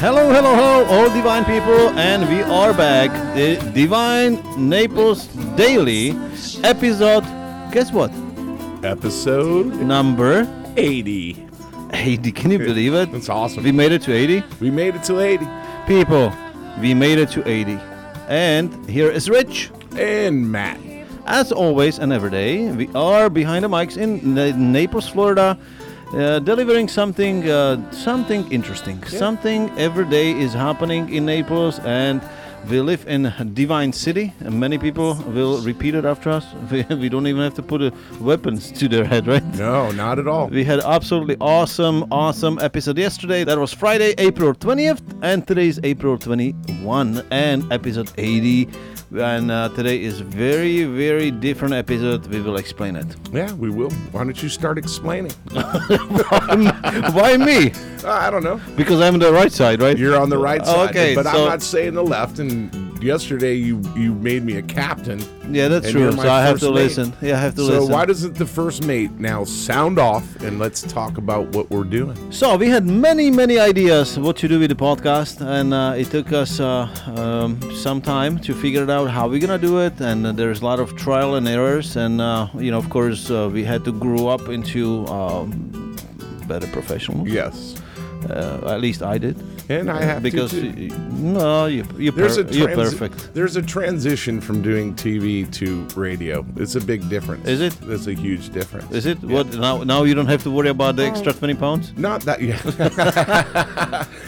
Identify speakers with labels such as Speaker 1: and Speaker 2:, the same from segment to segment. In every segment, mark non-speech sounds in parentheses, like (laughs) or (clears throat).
Speaker 1: Hello, hello, hello, all divine people, and we are back. The Divine Naples Daily episode. Guess what?
Speaker 2: Episode
Speaker 1: Number
Speaker 2: 80.
Speaker 1: 80. Can you believe it?
Speaker 2: That's awesome.
Speaker 1: We made it to 80.
Speaker 2: We made it to 80.
Speaker 1: People, we made it to 80. And here is Rich.
Speaker 2: And Matt.
Speaker 1: As always and every day, we are behind the mics in Naples, Florida, uh, delivering something, uh, something interesting. Something every day is happening in Naples, and we live in a divine city. And many people will repeat it after us. (laughs) We, we don't even have to put uh, weapons to their head, right?
Speaker 2: No, not at all.
Speaker 1: We had absolutely awesome, awesome episode yesterday. That was Friday, April 20th, and today is April 21 and episode 80. And uh, today is very, very different episode. We will explain it.
Speaker 2: Yeah, we will. Why don't you start explaining? (laughs)
Speaker 1: Why me?
Speaker 2: Uh, I don't know.
Speaker 1: Because I'm on the right side, right?
Speaker 2: You're on the right side.
Speaker 1: Okay,
Speaker 2: But
Speaker 1: so-
Speaker 2: I'm not saying the left. And yesterday you you made me a captain.
Speaker 1: yeah, that's true. So I have to
Speaker 2: mate.
Speaker 1: listen. Yeah, I have to
Speaker 2: So
Speaker 1: listen.
Speaker 2: So why doesn't the first mate now sound off and let's talk about what we're doing?
Speaker 1: So we had many, many ideas what to do with the podcast, and uh, it took us uh, um, some time to figure it out how we're gonna do it. And there's a lot of trial and errors, and uh, you know, of course, uh, we had to grow up into um, better professionals.
Speaker 2: Yes.
Speaker 1: Uh, at least I did,
Speaker 2: And I have
Speaker 1: because
Speaker 2: to. too.
Speaker 1: y- no, you, you're,
Speaker 2: There's
Speaker 1: per-
Speaker 2: a
Speaker 1: you're perfect.
Speaker 2: There's a transition from doing TV to radio. It's a big difference.
Speaker 1: Is it?
Speaker 2: It's a huge difference.
Speaker 1: Is it what now? Now you don't have to worry about the extra 20 pounds.
Speaker 2: Not that yeah.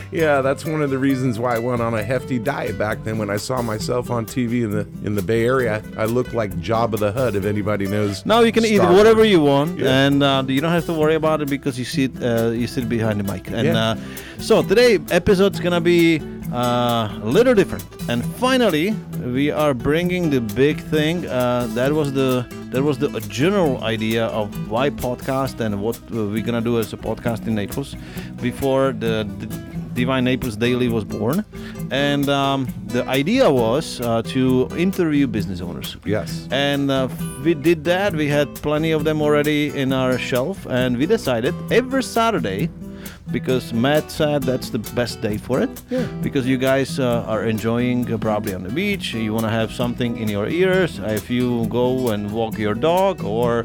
Speaker 2: (laughs) yeah, that's one of the reasons why I went on a hefty diet back then when I saw myself on TV in the in the Bay Area. I looked like Jabba the Hutt if anybody knows.
Speaker 1: Now you can eat
Speaker 2: Star Wars.
Speaker 1: whatever you want,
Speaker 2: Yeah.
Speaker 1: and uh, you don't have to worry about it because you sit uh, you sit behind the mic. And
Speaker 2: Yeah.
Speaker 1: Uh, so today episode's gonna be uh, a little different. And finally, we are bringing the big thing. Uh, that was the that was the general idea of why podcast and what we're gonna do as a podcast in Naples before the. the Divine Naples Daily was born, and um, the idea was uh, to interview business owners
Speaker 2: Yes.
Speaker 1: and uh, we did that we had plenty of them already in our shelf and we decided every saturday because matt said that's the best day for it
Speaker 2: Yeah.
Speaker 1: because you guys uh, are enjoying uh, probably on the beach you want to have something in your ears if you go and walk your dog or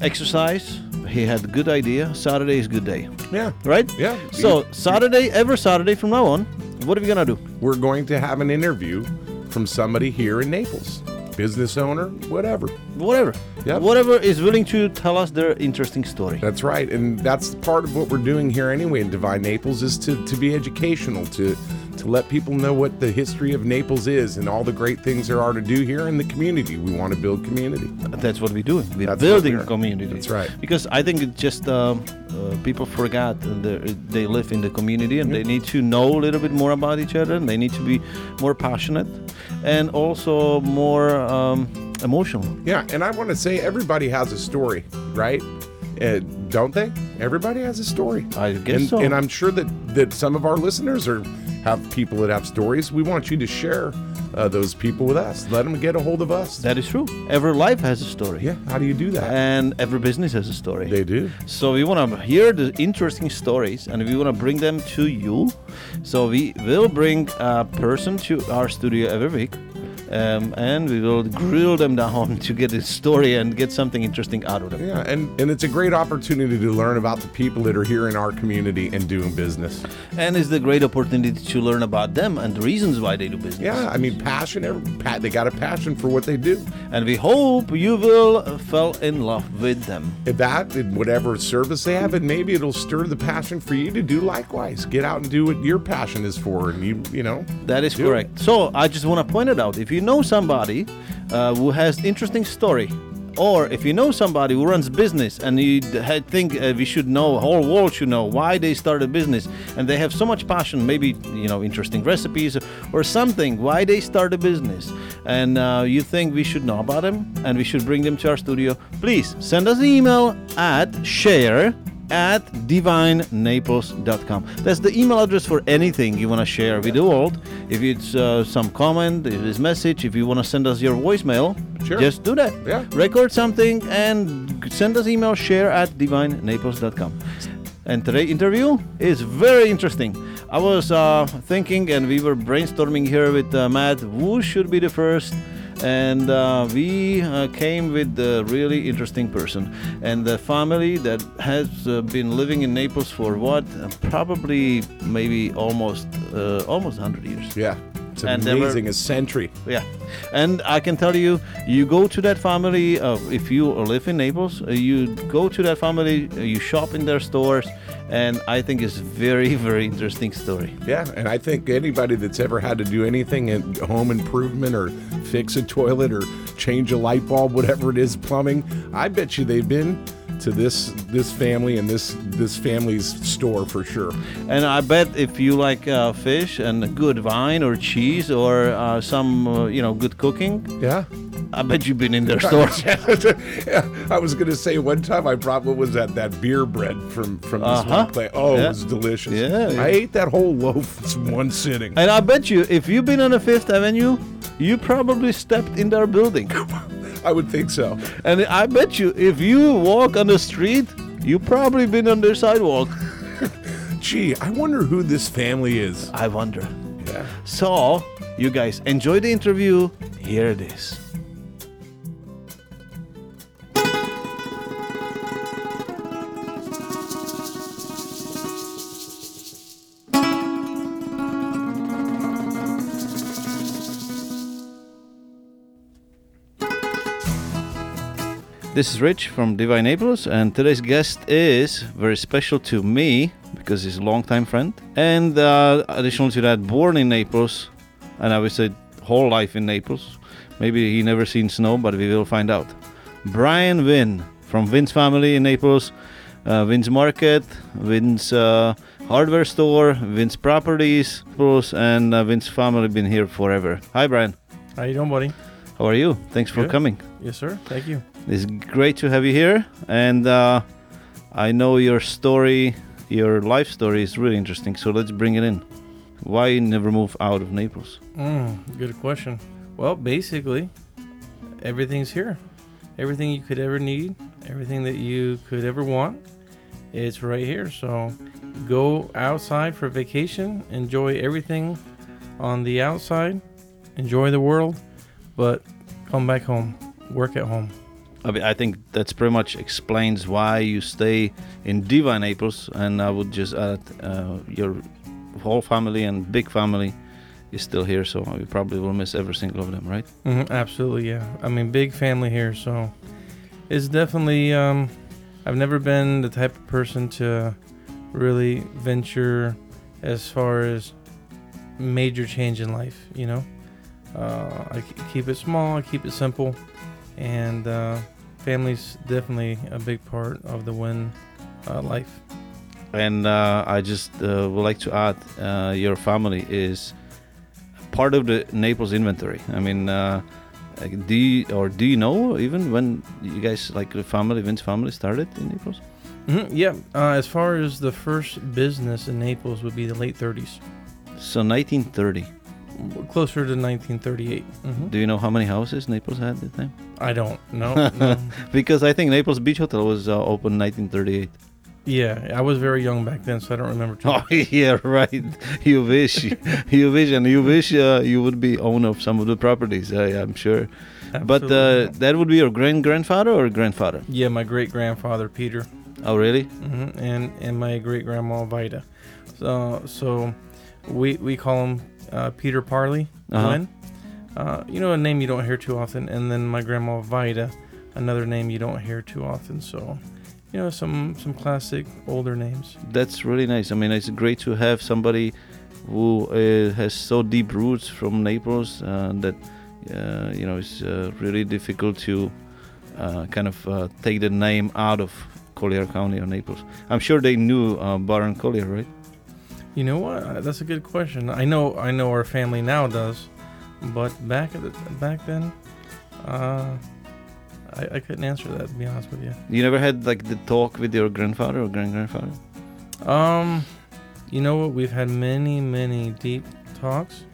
Speaker 1: exercise he had a good idea saturday is good day
Speaker 2: Yeah.
Speaker 1: right
Speaker 2: Yeah.
Speaker 1: so saturday every saturday from now on what are we gonna do
Speaker 2: We're going to have an interview from somebody here in Naples. Business owner, whatever.
Speaker 1: whatever
Speaker 2: Yep.
Speaker 1: whatever is willing to tell us their interesting story
Speaker 2: That's right. And that's part of what we're doing here anyway in Divine Naples is to, to be educational, to to let people know what the history of Naples is and all the great things there are to do here in the community. We want to build community.
Speaker 1: That's what we're doing. We're
Speaker 2: That's
Speaker 1: building
Speaker 2: we are.
Speaker 1: community.
Speaker 2: That's right.
Speaker 1: Because I think it just um, uh, people forgot they live in the community and they need to know a little bit more about each other. And they need to be more passionate and also more um, emotional.
Speaker 2: Yeah, and I want to say everybody has a story, right? Uh, don't they? Everybody has a story.
Speaker 1: I guess
Speaker 2: and,
Speaker 1: so.
Speaker 2: And I'm sure that that some of our listeners are have people that have stories. We want you to share uh, those people with us. Let them get a hold of us.
Speaker 1: That is true. Every life has a story.
Speaker 2: yeah. How do you do that?
Speaker 1: And every business has a story.
Speaker 2: they do.
Speaker 1: So we want to hear the interesting stories and we want to bring them to you. So we will bring a person to our studio every week. Um, and we will grill them down (laughs) to get a story and get something interesting out of them.
Speaker 2: Yeah, and, and it's a great opportunity to learn about the people that are here in our community and doing business.
Speaker 1: And it's the great opportunity to learn about them and the reasons why they do business.
Speaker 2: Yeah, I mean, passion. They got a passion for what they do.
Speaker 1: And we hope you will fall in love with them.
Speaker 2: If that and whatever service they have, and maybe it'll stir the passion for you to do likewise. Get out and do what your passion is for, and you, you know.
Speaker 1: That is
Speaker 2: Do it.
Speaker 1: correct. So I just want to point it out. If you know somebody uh, who has interesting story, or if you know somebody who runs business and you think uh, we should know, whole world should know why they started business, and they have so much passion, maybe you know interesting recipes or something, why they started business, and uh, you think we should know about them and we should bring them to our studio, please send us an email at share at divinenaples.com. That's the email address for anything you want to share with the world. If it's uh, some comment, if it's message, if you want to send us your voicemail,
Speaker 2: Sure.
Speaker 1: just do that.
Speaker 2: Yeah.
Speaker 1: Record something and send us email share at divinenaples.com. And today's interview is very interesting. I was uh, thinking, and we were brainstorming here with uh, Matt, who should be the first. And uh, we uh, came with a really interesting person, and the family that has uh, been living in Naples for what, uh, probably maybe almost uh, almost 100 years.
Speaker 2: Yeah. It's
Speaker 1: And they were-
Speaker 2: amazing. A century.
Speaker 1: Yeah, and I can tell you, you go to that family. Uh, if you live in Naples, uh, you go to that family. Uh, you shop in their stores, and I think it's very, (laughs) very interesting story.
Speaker 2: Yeah, and I think anybody that's ever had to do anything in home improvement or fix a toilet or change a light bulb, whatever it is, plumbing, I bet you they've been to this this family and this this family's store for sure.
Speaker 1: And I bet if you like uh, fish and good wine or cheese or uh, some, uh, you know, good cooking,
Speaker 2: Yeah.
Speaker 1: I bet you've been in their (laughs) store. (laughs)
Speaker 2: yeah, I was gonna say one time I brought what was that that beer bread from from this
Speaker 1: Uh-huh.
Speaker 2: one place. Oh,
Speaker 1: Yeah.
Speaker 2: it was delicious.
Speaker 1: Yeah, yeah.
Speaker 2: I ate that whole loaf in one sitting.
Speaker 1: and I bet you, if you've been on the Fifth Avenue, you probably stepped in their building. (laughs) (laughs)
Speaker 2: I would think so.
Speaker 1: And I bet you, if you walk on the street, you've probably been on their sidewalk. (laughs)
Speaker 2: Gee, I wonder who this family is.
Speaker 1: I wonder.
Speaker 2: Yeah.
Speaker 1: So, you guys enjoy the interview. Here it is. This is Rich from Divine Naples, and today's guest is very special to me because he's a longtime friend. And uh, additional to that, born in Naples, and I would say whole life in Naples. Maybe he never seen snow, but we will find out. Brian Wynn from Wynn's family in Naples, uh, Wynn's Market, Wynn's uh, hardware store, Wynn's Properties, Naples, and uh, Wynn's family been here forever. Hi, Brian.
Speaker 3: How you doing, buddy?
Speaker 1: How are you? Thanks for coming.
Speaker 3: Yes, sir. Thank you.
Speaker 1: It's great to have you here, and uh, I know your story, your life story is really interesting. So let's bring it in. Why never move out of Naples?
Speaker 3: Mm, good question. Well, basically, everything's here. Everything you could ever need, everything that you could ever want, it's right here. So go outside for vacation, enjoy everything on the outside, enjoy the world, but come back home, work at home.
Speaker 1: I mean, I think that's pretty much explains why you stay in Diva Naples, and I would just add uh, your whole family and big family is still here, so you probably will miss every single of them, right?
Speaker 3: hmm absolutely, yeah. I mean, big family here, so it's definitely. Um, I've never been the type of person to really venture as far as major change in life. You know, uh, I keep it small, I keep it simple, and uh, family's definitely a big part of the Wynn uh, life.
Speaker 1: And uh, I just uh, would like to add, uh, your family is part of the Naples inventory. I mean, uh, do you, or do you know even when you guys like the family, Wynn's family, started in Naples?
Speaker 3: hmm yeah, uh, as far as the first business in Naples would be the late 30s,
Speaker 1: So 1930.
Speaker 3: Closer to 1938. hmm
Speaker 1: Do you know how many houses Naples had at the time?
Speaker 3: I don't know. (laughs) no.
Speaker 1: Because I think Naples Beach Hotel was uh, opened 1938.
Speaker 3: Yeah, I was very young back then, so I don't remember too
Speaker 1: Oh (laughs) yeah, right. You wish, (laughs) you wish, and you wish uh, you would be owner of some of the properties. Uh, I'm sure. But uh, that would be your grand grandfather or grandfather?
Speaker 3: yeah, my great grandfather Peter,
Speaker 1: Oh really?
Speaker 3: hmm and and my great grandma Vida. So so we we call him uh, Peter Parley.
Speaker 1: Uh-huh.
Speaker 3: Glenn. Uh, you know, a name you don't hear too often, and then my grandma Vida, another name you don't hear too often. So, you know, some some classic older names.
Speaker 1: That's really nice. I mean, it's great to have somebody who uh, has so deep roots from Naples uh, that uh, you know it's uh, really difficult to uh, kind of uh, take the name out of Collier County or Naples. I'm sure they knew uh, Baron Collier, right?
Speaker 3: You know what? That's a good question. I know I know our family now does, but back at the, back then, uh, I, I couldn't answer that to be honest with you.
Speaker 1: You never had like the talk with your grandfather or grand grandfather?
Speaker 3: Um, you know what? We've had many many deep talks,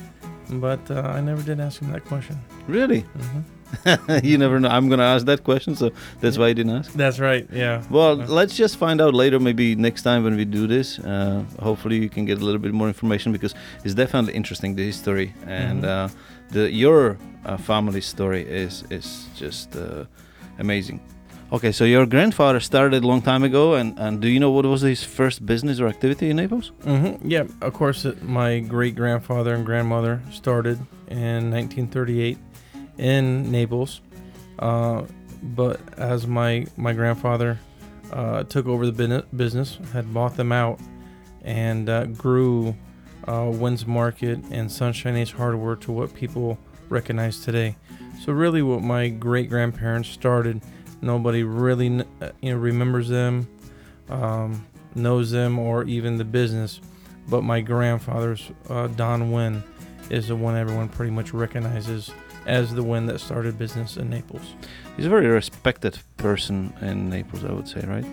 Speaker 3: but uh, I never did ask him that question.
Speaker 1: Really?
Speaker 3: hmm (laughs)
Speaker 1: you never know. I'm gonna ask that question, so that's why I didn't ask.
Speaker 3: That's right. Yeah.
Speaker 1: Well,
Speaker 3: Uh,
Speaker 1: let's just find out later. Maybe next time when we do this, uh, hopefully you can get a little bit more information because it's definitely interesting the history and
Speaker 3: Mhm.
Speaker 1: uh, the your uh, family story is is just uh, amazing. Okay, so your grandfather started a long time ago, and, and do you know what was his first business or activity in Naples?
Speaker 3: hmm Yeah, of course, my great grandfather and grandmother started in 1938 in Naples. Uh, but as my, my grandfather uh, took over the business, had bought them out, and uh, grew uh, Wynn's Market and Sunshine Ace Hardware to what people recognize today. So, really, what my great grandparents started, nobody really uh, you know, remembers them um, knows them or even the business. But my grandfather's uh, Don Wynn is the one everyone pretty much recognizes as the one that started business in Naples.
Speaker 1: He's a very respected person in Naples, I would say, right?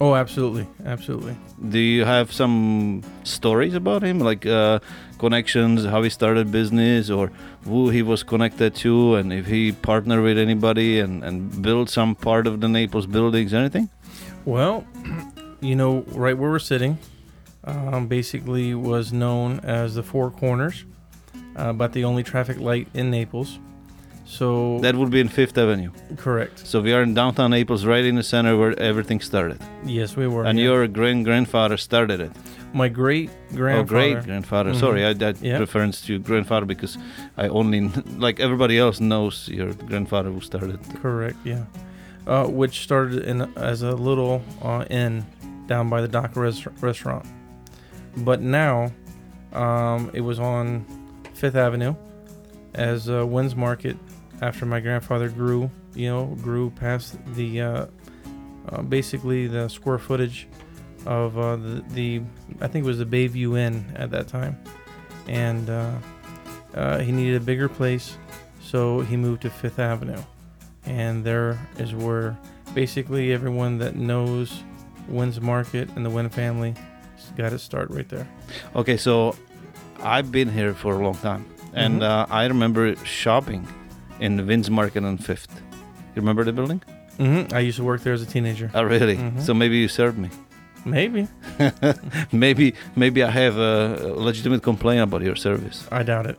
Speaker 3: Oh, absolutely, absolutely.
Speaker 1: Do you have some stories about him, like uh, connections, how he started business, or who he was connected to, and if he partnered with anybody and, and built some part of the Naples buildings, anything?
Speaker 3: Well, (clears throat) you know, right where we're sitting, um, basically was known as the Four Corners, uh, but the only traffic light in Naples. So
Speaker 1: That would be in Fifth Avenue.
Speaker 3: correct.
Speaker 1: So we are in downtown Naples, right in the center where everything started.
Speaker 3: Yes, we were.
Speaker 1: And
Speaker 3: yeah.
Speaker 1: your grand grandfather started it.
Speaker 3: my great grandfather.
Speaker 1: Oh, great grandfather.
Speaker 3: Mhm.
Speaker 1: Sorry, I that
Speaker 3: Yeah.
Speaker 1: reference to grandfather because I only like everybody else knows your grandfather who started.
Speaker 3: Correct. Yeah. Uh, which started in as a little uh, inn down by the dock res- restaurant, but now um, it was on Fifth Avenue as uh, Wynn's Market. After my grandfather grew, you know, grew past the uh, uh, basically the square footage of uh, the, the I think it was the Bayview Inn at that time, and uh, uh, he needed a bigger place, so he moved to Fifth Avenue and there is where basically everyone that knows Wynn's Market and the Wynn family got to start right there.
Speaker 1: Okay, so I've been here for a long time, and
Speaker 3: Mhm.
Speaker 1: uh, I remember shopping in the Wynn's Market on Fifth. You remember the building?
Speaker 3: hmm I used to work there as a teenager.
Speaker 1: Oh, really?
Speaker 3: Mhm.
Speaker 1: So maybe you served me.
Speaker 3: Maybe. (laughs)
Speaker 1: maybe, maybe I have a legitimate complaint about your service.
Speaker 3: I doubt it.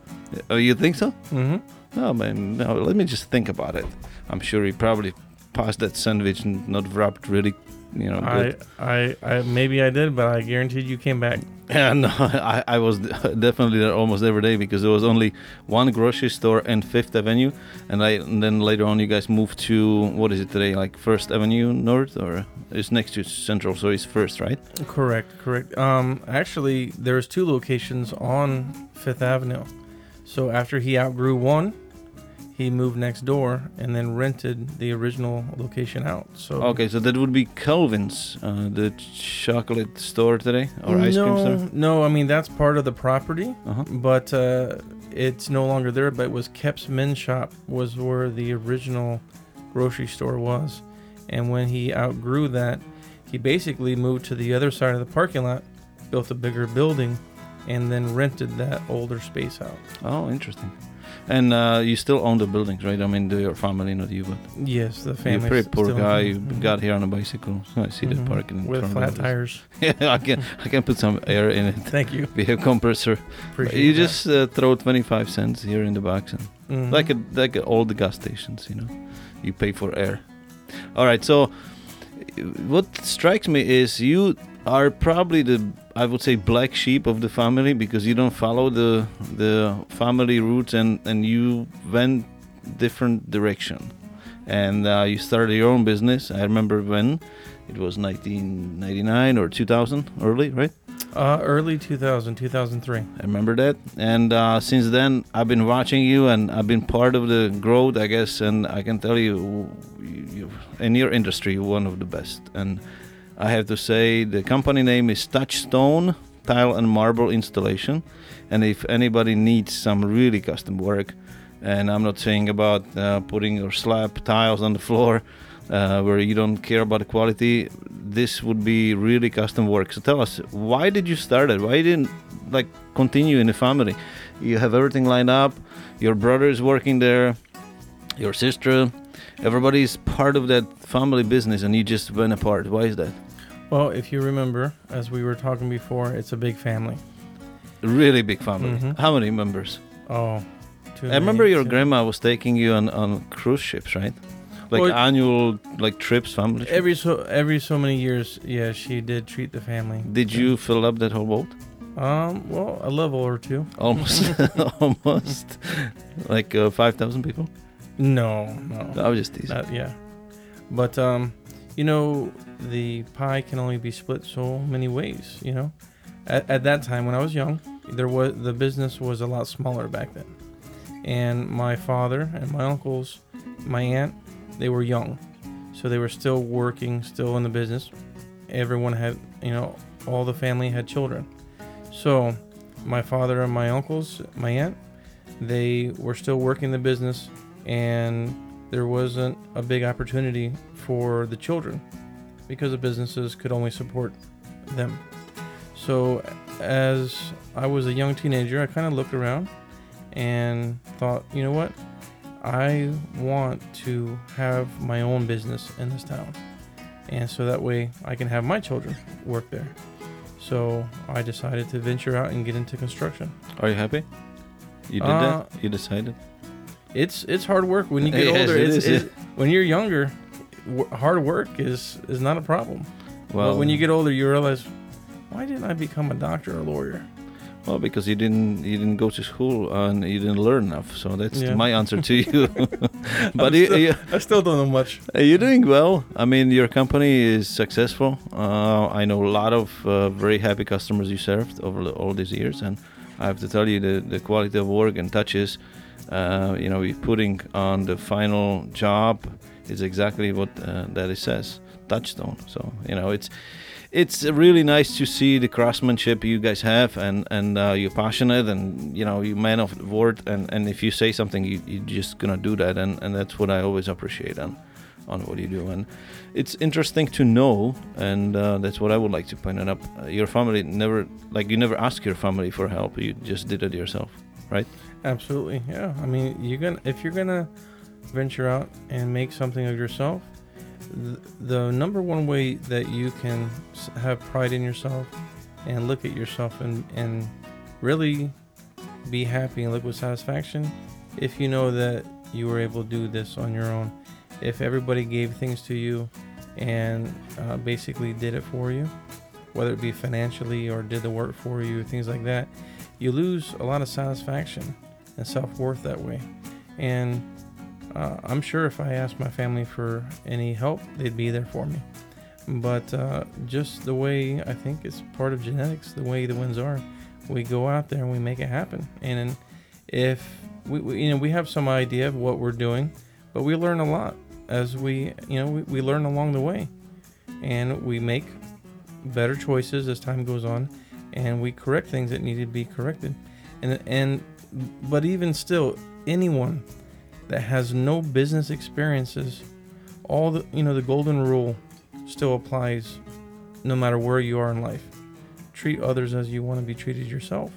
Speaker 1: Oh, you think so?
Speaker 3: Mm-hmm.
Speaker 1: No, man. No, let me just think about it. I'm sure he probably passed that sandwich and not wrapped really, you know.
Speaker 3: I, I, I, maybe I did, but I guaranteed you came back. (laughs)
Speaker 1: Yeah, no, I, I was (laughs) definitely there almost every day because there was only one grocery store in Fifth Avenue, and I and then later on you guys moved to what is it today, like First Avenue North, or it's next to Central, so it's First, right?
Speaker 3: Correct, correct. Um, actually, there's two locations on Fifth Avenue. So after he outgrew one, he moved next door and then rented the original location out. So
Speaker 1: Okay, so that would be Kilwins, uh, the chocolate store today, or ice
Speaker 3: no,
Speaker 1: cream store.
Speaker 3: No, I mean that's part of the property,
Speaker 1: Uh huh.
Speaker 3: but uh, it's no longer there. But it was Kep's Men's Shop was where the original grocery store was, and when he outgrew that, he basically moved to the other side of the parking lot, built a bigger building, and then rented that older space out.
Speaker 1: Oh, interesting. And uh, you still own the buildings, right? I mean, do your family, not you, but
Speaker 3: Yes, the family.
Speaker 1: you're a pretty poor guy. You
Speaker 3: Mhm.
Speaker 1: got here on a bicycle. I see that
Speaker 3: Mhm.
Speaker 1: parking
Speaker 3: with flat tires. (laughs)
Speaker 1: yeah, I can I can put some air in it.
Speaker 3: Thank you. (laughs)
Speaker 1: We have compressor.
Speaker 3: Appreciate
Speaker 1: you
Speaker 3: that.
Speaker 1: just uh, throw 25 cents here in the box, and
Speaker 3: Mhm.
Speaker 1: like a, like all the gas stations, you know, you pay for air. All right, so what strikes me is you are probably the I would say black sheep of the family because you don't follow the the family roots and and you went different direction, and uh, you started your own business. I remember when it was 1999 or 2000, early, right?
Speaker 3: uh, early 2000, 2003.
Speaker 1: I remember that. And uh, since then, I've been watching you, and I've been part of the growth, I guess. And I can tell you, you, you in your industry, you're one of the best. And I have to say, the company name is Touchstone Tile and Marble Installation. And if anybody needs some really custom work, and I'm not saying about uh, putting your slab tiles on the floor uh, where you don't care about the quality, this would be really custom work. So tell us, why did you start it? Why didn't like continue in the family? You have everything lined up. Your brother is working there. your sister, everybody's part of that family business, and you just went apart. Why is that?
Speaker 3: Well, if you remember, as we were talking before, it's a big family.
Speaker 1: Really big family.
Speaker 3: Mhm.
Speaker 1: How many members?
Speaker 3: Oh, too
Speaker 1: I remember your grandma was taking you on, on cruise ships, right? Like
Speaker 3: Well,
Speaker 1: annual like trips, family. trips.
Speaker 3: Every so every so many years, yeah, she did treat the family.
Speaker 1: Did you fill up that whole boat?
Speaker 3: Um, well, a level or two.
Speaker 1: Almost, (laughs) almost, (laughs) like uh, five thousand people.
Speaker 3: No, no,
Speaker 1: I was just teasing.
Speaker 3: not yeah. But um, you know, the pie can only be split so many ways. You know, at, at that time when I was young, there was the business was a lot smaller back then, and my father and my uncles, my aunt, they were young, so they were still working, still in the business. Everyone had, you know, all the family had children. So, my father and my uncles, my aunt, they were still working the business, and there wasn't a big opportunity for the children because the businesses could only support them. So, as I was a young teenager, I kind of looked around and thought, you know what? I want to have my own business in this town. And so that way I can have my children work there. So I decided to venture out and get into construction.
Speaker 1: Are you happy? You did
Speaker 3: Uh,
Speaker 1: that. You decided.
Speaker 3: It's it's hard work when you get
Speaker 1: Yes,
Speaker 3: older.
Speaker 1: it
Speaker 3: it's,
Speaker 1: is,
Speaker 3: it's- when you're younger, w- hard work is is not a problem.
Speaker 1: Well,
Speaker 3: but when you get older, you realize, why didn't I become a doctor or a lawyer?
Speaker 1: well, because you didn't you didn't go to school and you didn't learn enough. So that's
Speaker 3: Yeah.
Speaker 1: my answer to you. (laughs) (laughs) but you,
Speaker 3: still-
Speaker 1: you,
Speaker 3: I still don't know much.
Speaker 1: You're doing well. I mean, your company is successful. Uh, I know a lot of uh, very happy customers you served over all these years, and I have to tell you the, the quality of work and touches, uh, you know, you're putting on the final job is exactly what uh, that it says, touchstone. So you know, it's it's really nice to see the craftsmanship you guys have, and and uh, you're passionate, and you know, you're man of the word, and and if you say something, you you're just gonna do that, and and that's what I always appreciate on on what you do. And it's interesting to know and uh, that's what i would like to point it up. Uh, your family never like you never ask your family for help. You just did it yourself
Speaker 3: Absolutely, yeah. I mean, you're gonna if you're gonna venture out and make something of yourself, th- the number one way that you can have pride in yourself and look at yourself and and really be happy and look with satisfaction if you know that you were able to do this on your own. If everybody gave things to you and uh, basically did it for you, whether it be financially or did the work for you, things like that, you lose a lot of satisfaction and self worth that way. And uh, I'm sure if I asked my family for any help, they'd be there for me. But uh, just the way I think it's part of genetics, the way the Wynns are, we go out there and we make it happen. And if we, we you know, we have some idea of what we're doing, but we learn a lot as we, you know, we, we learn along the way, and we make better choices as time goes on, and we correct things that need to be corrected. And and but even still, anyone that has no business experiences, all the you know the golden rule still applies, no matter where you are in life. Treat others as you want to be treated yourself.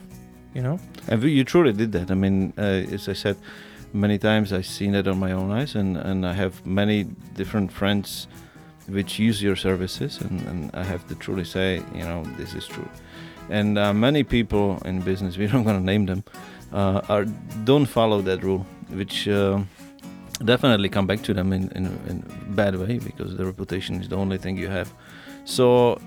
Speaker 3: You know.
Speaker 1: and you truly did that i mean uh, as i said many times i've seen it on my own eyes and and i have many different friends which use your services and, and i have to truly say you know this is true and uh, many people in business we're not going to name them are don't follow that rule which uh, definitely come back to them in, in, in a bad way because the reputation is the only thing you have. So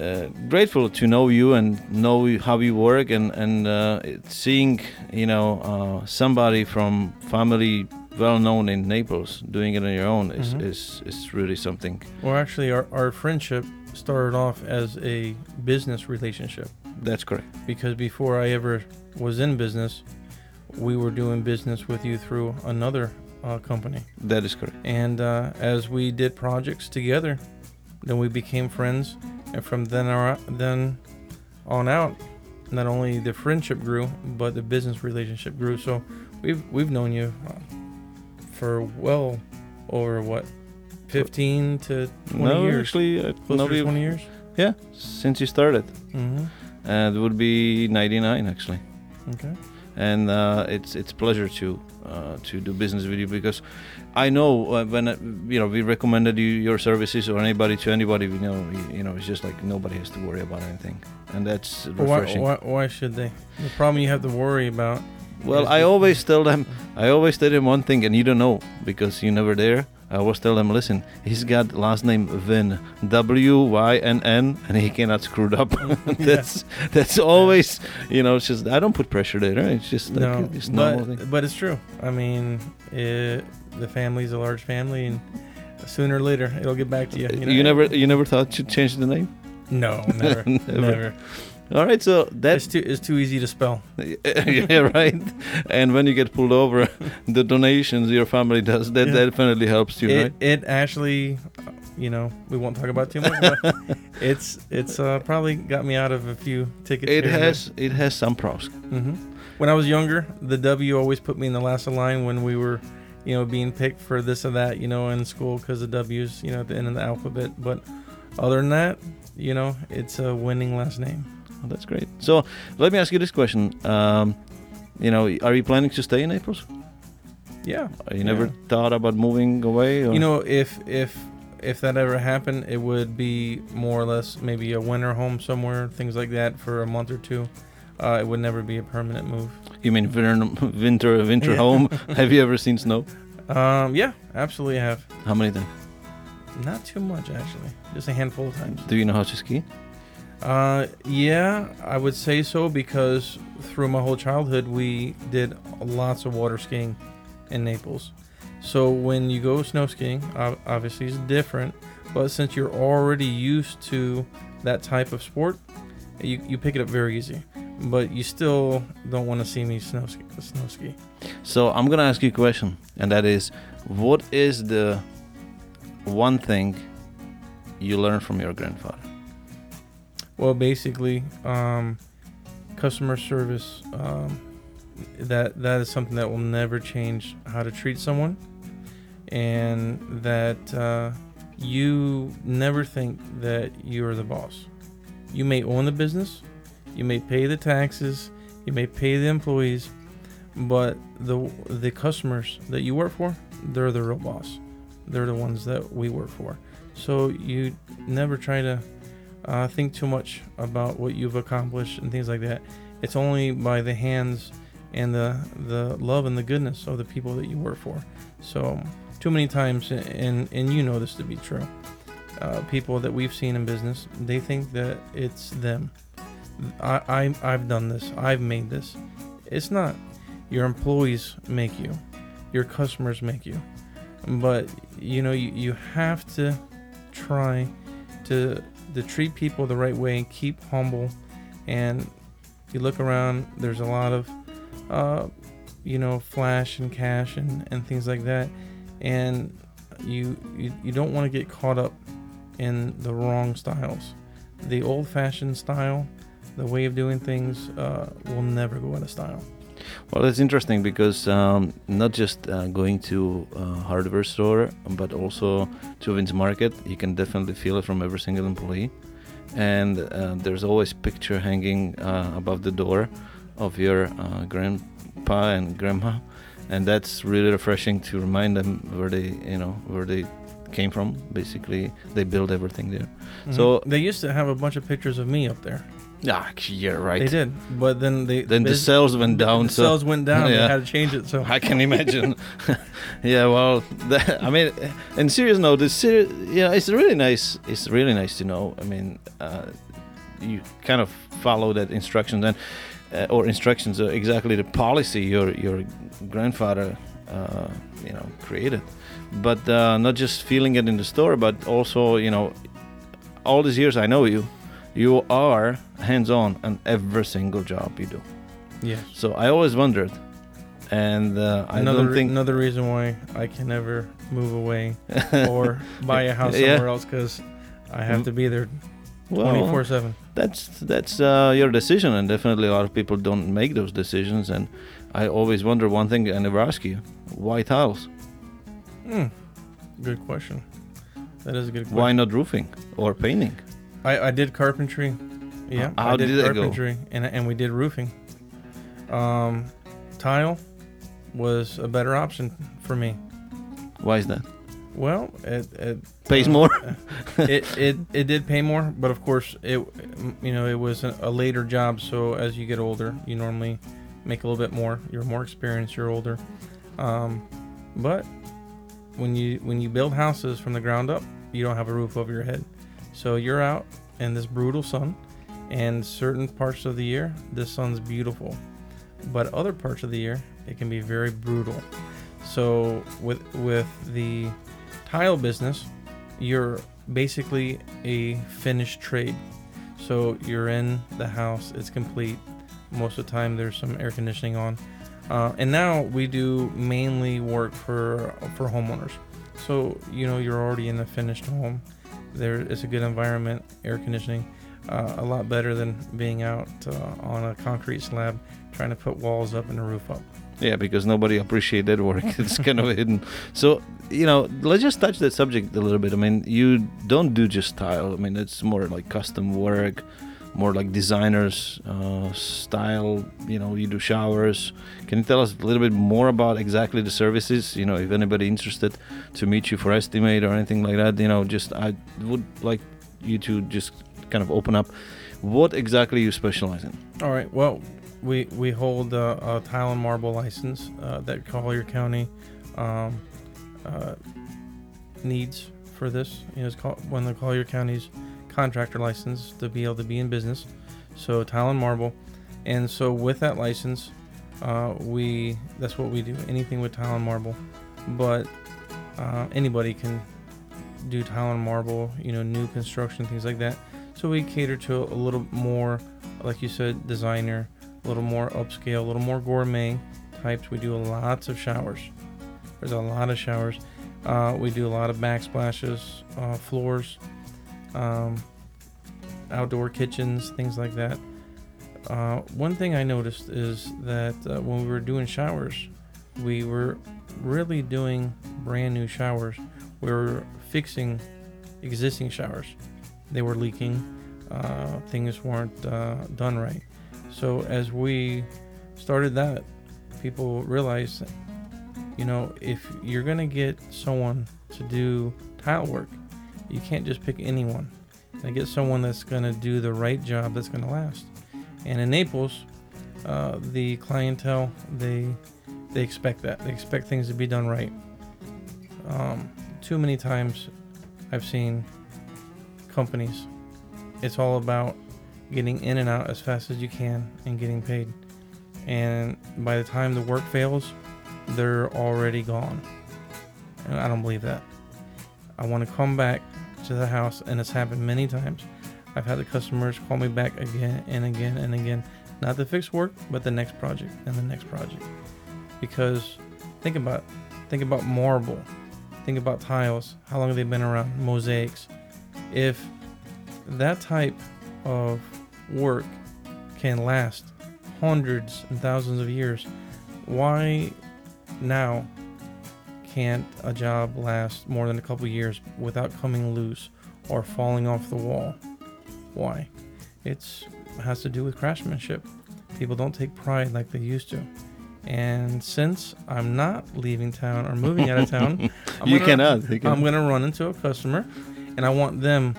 Speaker 1: uh, grateful to know you and know how you work and and uh, seeing you know uh, somebody from family well known in Naples doing it on your own is
Speaker 3: Mhm.
Speaker 1: is, is really something.
Speaker 3: Well, actually, our, our friendship started off as a business relationship.
Speaker 1: That's correct.
Speaker 3: Because before I ever was in business, we were doing business with you through another uh, company.
Speaker 1: that is correct
Speaker 3: And uh, as we did projects together, then we became friends. And from then, on, then on out, not only the friendship grew, but the business relationship grew. So we've we've known you uh, for well over what, 15 to 20
Speaker 1: no
Speaker 3: years.
Speaker 1: actually uh,
Speaker 3: to 20 years.
Speaker 1: yeah since you started
Speaker 3: hmm
Speaker 1: uh, it would be 99 actually
Speaker 3: Okay.
Speaker 1: and uh, it's it's pleasure to uh, to do business with you because I know uh, when uh, you know we recommended you your services or anybody to anybody we know you, you know it's just like nobody has to worry about anything, and that's
Speaker 3: But why,
Speaker 1: refreshing.
Speaker 3: why, why should they? The problem you have to worry about.
Speaker 1: Well, I always tell them, I always tell them one thing, and you don't know because you're never there. I was tell him, listen, he's got last name Wynn, W Y N N, and he cannot screw it up. (laughs) (laughs) that's that's always, you know, it's just I don't put pressure there. Right? It's just like
Speaker 3: no,
Speaker 1: it's normal
Speaker 3: but,
Speaker 1: thing.
Speaker 3: but it's true. I mean, it, the family's a large family, and sooner or later it'll get back to you.
Speaker 1: You,
Speaker 3: You,
Speaker 1: never you never thought to change the name?
Speaker 3: No, never, (laughs)
Speaker 1: Never.
Speaker 3: never.
Speaker 1: All right, so that's
Speaker 3: too it's too easy to spell. (laughs)
Speaker 1: yeah, right. And when you get pulled over, (laughs) the donations your family does that
Speaker 3: Yeah.
Speaker 1: definitely helps you,
Speaker 3: It
Speaker 1: right?
Speaker 3: it actually, you know, we won't talk about too much. But (laughs) it's it's uh, probably got me out of a few tickets.
Speaker 1: It has it has some pros.
Speaker 3: hmm When I was younger, the W always put me in the last of line when we were, you know, being picked for this or that, you know, in school because the W's, you know, at the end of the alphabet. But other than that, you know, it's a winning last name.
Speaker 1: Oh, that's great. So let me ask you this question. Um, you know, are you planning to stay in Naples?
Speaker 3: Yeah.
Speaker 1: You never
Speaker 3: Yeah.
Speaker 1: thought about moving away? Or?
Speaker 3: You know, if if if that ever happened, it would be more or less maybe a winter home somewhere, things like that, for a month or two. Uh, it would never be a permanent move.
Speaker 1: you mean winter, (laughs) winter, winter
Speaker 3: Yeah.
Speaker 1: home? (laughs) Have you ever seen snow?
Speaker 3: Um, yeah, absolutely have.
Speaker 1: How many times?
Speaker 3: Not too much actually, just a handful of times.
Speaker 1: Do you know how to ski?
Speaker 3: Uh, yeah, I would say so because through my whole childhood we did lots of water skiing in Naples. So when you go snow skiing, obviously it's different, but since you're already used to that type of sport, you, you pick it up very easy. But you still don't want to see me snow ski, snow ski.
Speaker 1: So I'm gonna ask you a question, and that is, what is the one thing you learned from your grandfather?
Speaker 3: Well, basically, um, customer service. Um, that that is something that will never change. How to treat someone, and that uh, you never think that you are the boss. You may own the business, you may pay the taxes, you may pay the employees, but the the customers that you work for, they're the real boss. They're the ones that we work for. So you never try to uh, think too much about what you've accomplished and things like that. It's only by the hands and the the love and the goodness of the people that you work for. So too many times, and and you know this to be true. Uh, people that we've seen in business, they think that it's them. I, I I've done this. I've made this. It's not. Your employees make you. Your customers make you. But you know you, you have to try to to treat people the right way and keep humble. And you look around there's a lot of uh, you know flash and cash and, and things like that. And you you, you don't want to get caught up in the wrong styles. The old fashioned style the way of doing things uh, will never go out of style
Speaker 1: Well, it's interesting because um, not just uh, going to a hardware store, but also to Wynn's Market, you can definitely feel it from every single employee. And uh, there's always picture hanging uh, above the door of your uh, grandpa and grandma, and that's really refreshing to remind them where they, you know, where they came from. Basically, they built everything there. So-
Speaker 3: they used to have a bunch of pictures of me up there
Speaker 1: Ah, yeah, right.
Speaker 3: they did but then they
Speaker 1: Then the sales went down,
Speaker 3: the
Speaker 1: so
Speaker 3: sales went down
Speaker 1: Yeah.
Speaker 3: they had to change it so
Speaker 1: I can imagine. (laughs) yeah, well, that, I mean, in serious note, it's yeah, it's really nice. It's really nice to know. I mean, uh, you kind of follow that instructions and uh, or instructions are exactly the policy your your grandfather, uh, you know, created. But uh, not just feeling it in the store, but also, you know, all these years I know you, you are hands-on on every single job you do.
Speaker 3: yes
Speaker 1: So I always wondered, and uh, I
Speaker 3: another
Speaker 1: don't think
Speaker 3: another reason why I can never move away or (laughs) buy a house
Speaker 1: Yeah.
Speaker 3: somewhere else because I have to be there twenty four seven.
Speaker 1: that's that's uh, your decision, and definitely a lot of people don't make those decisions. And I always wonder one thing, I never ask you: why tiles?
Speaker 3: Hmm. Good question. That is a good question.
Speaker 1: Why not roofing or painting?
Speaker 3: I, I did carpentry. Yeah,
Speaker 1: How
Speaker 3: I
Speaker 1: did go?
Speaker 3: carpentry and and we did roofing. Um, tile was a better option for me.
Speaker 1: Why is that?
Speaker 3: Well, it it
Speaker 1: Pays
Speaker 3: uh,
Speaker 1: more. (laughs)
Speaker 3: it, it it did pay more, but of course it you know it was a, a later job. So as you get older, you normally make a little bit more. You're more experienced. You're older, um, but when you when you build houses from the ground up, you don't have a roof over your head. So you're out in this brutal sun, and certain parts of the year this sun's beautiful, but other parts of the year it can be very brutal. So with with the tile business, you're basically a finished trade. So you're in the house, it's complete. Most of the time, there's some air conditioning on. Uh, and now we do mainly work for for homeowners. So you know you're already in a finished home. There is a good environment, air conditioning, uh, a lot better than being out uh, on a concrete slab trying to put walls up and a roof up.
Speaker 1: Yeah, because nobody appreciate that work. (laughs) It's kind of hidden. So you know, let's just touch that subject a little bit. I mean, you don't do just tile. I mean, it's more like custom work, more like designers uh, style. You know, you do showers. Can you tell us a little bit more about exactly the services? You know, if anybody interested to meet you for estimate or anything like that, you know, just I would like you to just kind of open up what exactly you specialize in.
Speaker 3: All right. Well, we we hold a, a tile and marble license uh, that Collier County um, uh, needs for this. You know, it's called one of the Collier County's contractor license to be able to be in business. So tile and marble, and so with that license, uh, we that's what we do. Anything with tile and marble, but uh, anybody can do tile and marble. You know, new construction things like that. So we cater to a little more, like you said, designer, a little more upscale, a little more gourmet types. We do lots of showers. There's a lot of showers. Uh, we do a lot of backsplashes, uh, floors, um, outdoor kitchens, things like that. Uh, one thing I noticed is that uh, when we were doing showers, we were really doing brand new showers. We were fixing existing showers. They were leaking. Uh, things weren't uh, done right. So as we started that, people realized, you know, if you're gonna get someone to do tile work, you can't just pick anyone. I get someone that's gonna do the right job that's gonna last. And in Naples, uh, the clientele they they expect that. They expect things to be done right. Um, too many times, I've seen companies. It's all about getting in and out as fast as you can and getting paid. And by the time the work fails, they're already gone. And I don't believe that. I want to come back to the house, and it's happened many times. I've had the customers call me back again and again and again, not to fix work, but the next project and the next project. Because think about think about marble, think about tiles. How long have they been around? Mosaics. If that type of work can last hundreds and thousands of years, why now can't a job last more than a couple years without coming loose or falling off the wall? Why? It's it has to do with craftsmanship. People don't take pride like they used to. And since I'm not leaving town or moving out of town, (laughs) I'm
Speaker 1: you
Speaker 3: gonna-
Speaker 1: cannot. You
Speaker 3: I'm gonna run into a customer, and I want them.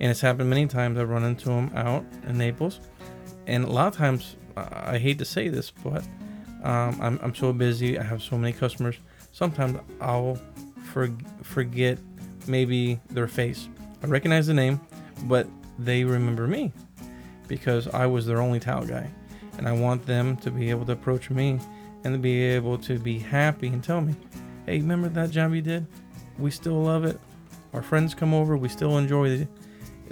Speaker 3: And it's happened many times. I've run into them out in Naples, and a lot of times I I hate to say this, but um, I'm I'm so busy. I have so many customers. Sometimes I'll for, forget maybe their face. I recognize the name, but they remember me because I was their only towel guy, and I want them to be able to approach me and to be able to be happy and tell me, "Hey, remember that job you did? We still love it. Our friends come over. We still enjoy the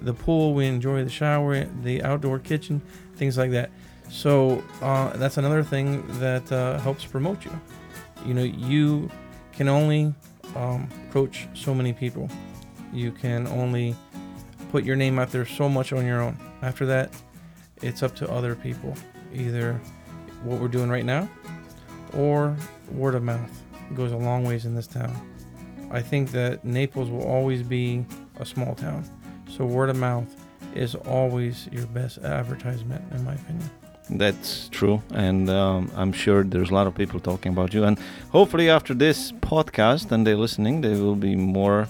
Speaker 3: the pool. We enjoy the shower, the outdoor kitchen, things like that." So uh, that's another thing that uh, helps promote you. You know, you can only um, approach so many people. You can only put your name out there so much on your own. After that, it's up to other people. Either what we're doing right now or word of mouth goes a long ways in this town. I think that Naples will always be a small town. So word of mouth is always your best advertisement in my opinion.
Speaker 1: That's true, and um, I'm sure there's a lot of people talking about you. And hopefully, after this podcast and they're listening, they will be more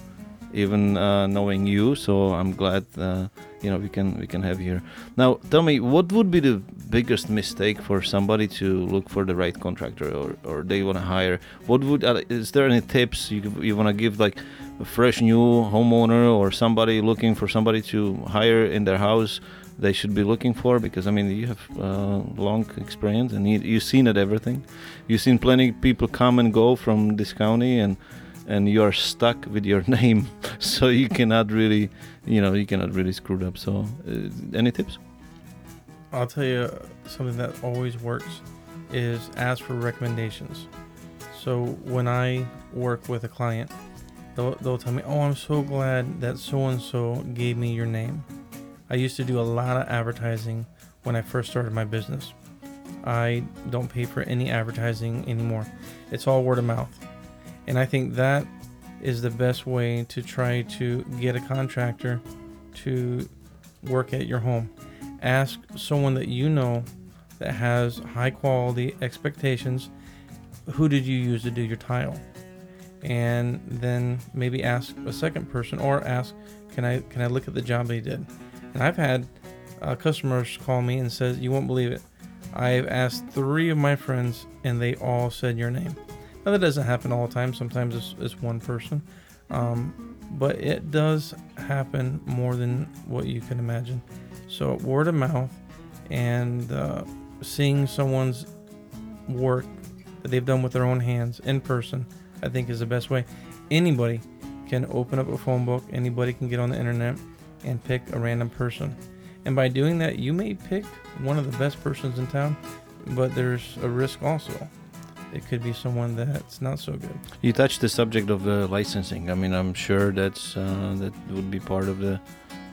Speaker 1: even uh, knowing you. So I'm glad uh, you know we can we can have here. Now, tell me, what would be the biggest mistake for somebody to look for the right contractor or, or they want to hire? What would uh, is there any tips you you want to give like a fresh new homeowner or somebody looking for somebody to hire in their house? They should be looking for because I mean you have uh, long experience and you, you've seen it everything. You've seen plenty of people come and go from this county and and you are stuck with your (laughs) name, so you cannot really, you know, you cannot really screw it up. So, uh, any tips?
Speaker 3: I'll tell you something that always works is ask for recommendations. So when I work with a client, they'll, they'll tell me, "Oh, I'm so glad that so and so gave me your name." I used to do a lot of advertising when I first started my business. I don't pay for any advertising anymore. It's all word of mouth. And I think that is the best way to try to get a contractor to work at your home. Ask someone that you know that has high quality expectations who did you use to do your tile? And then maybe ask a second person or ask, can I can I look at the job they did? And I've had uh, customers call me and says, "You won't believe it. I've asked three of my friends, and they all said your name." Now that doesn't happen all the time. Sometimes it's, it's one person, um, but it does happen more than what you can imagine. So word of mouth and uh, seeing someone's work that they've done with their own hands in person, I think is the best way. Anybody can open up a phone book. Anybody can get on the internet and pick a random person. And by doing that, you may pick one of the best persons in town, but there's a risk also. It could be someone that's not so good.
Speaker 1: You touched the subject of the licensing. I mean, I'm sure that's uh, that would be part of the,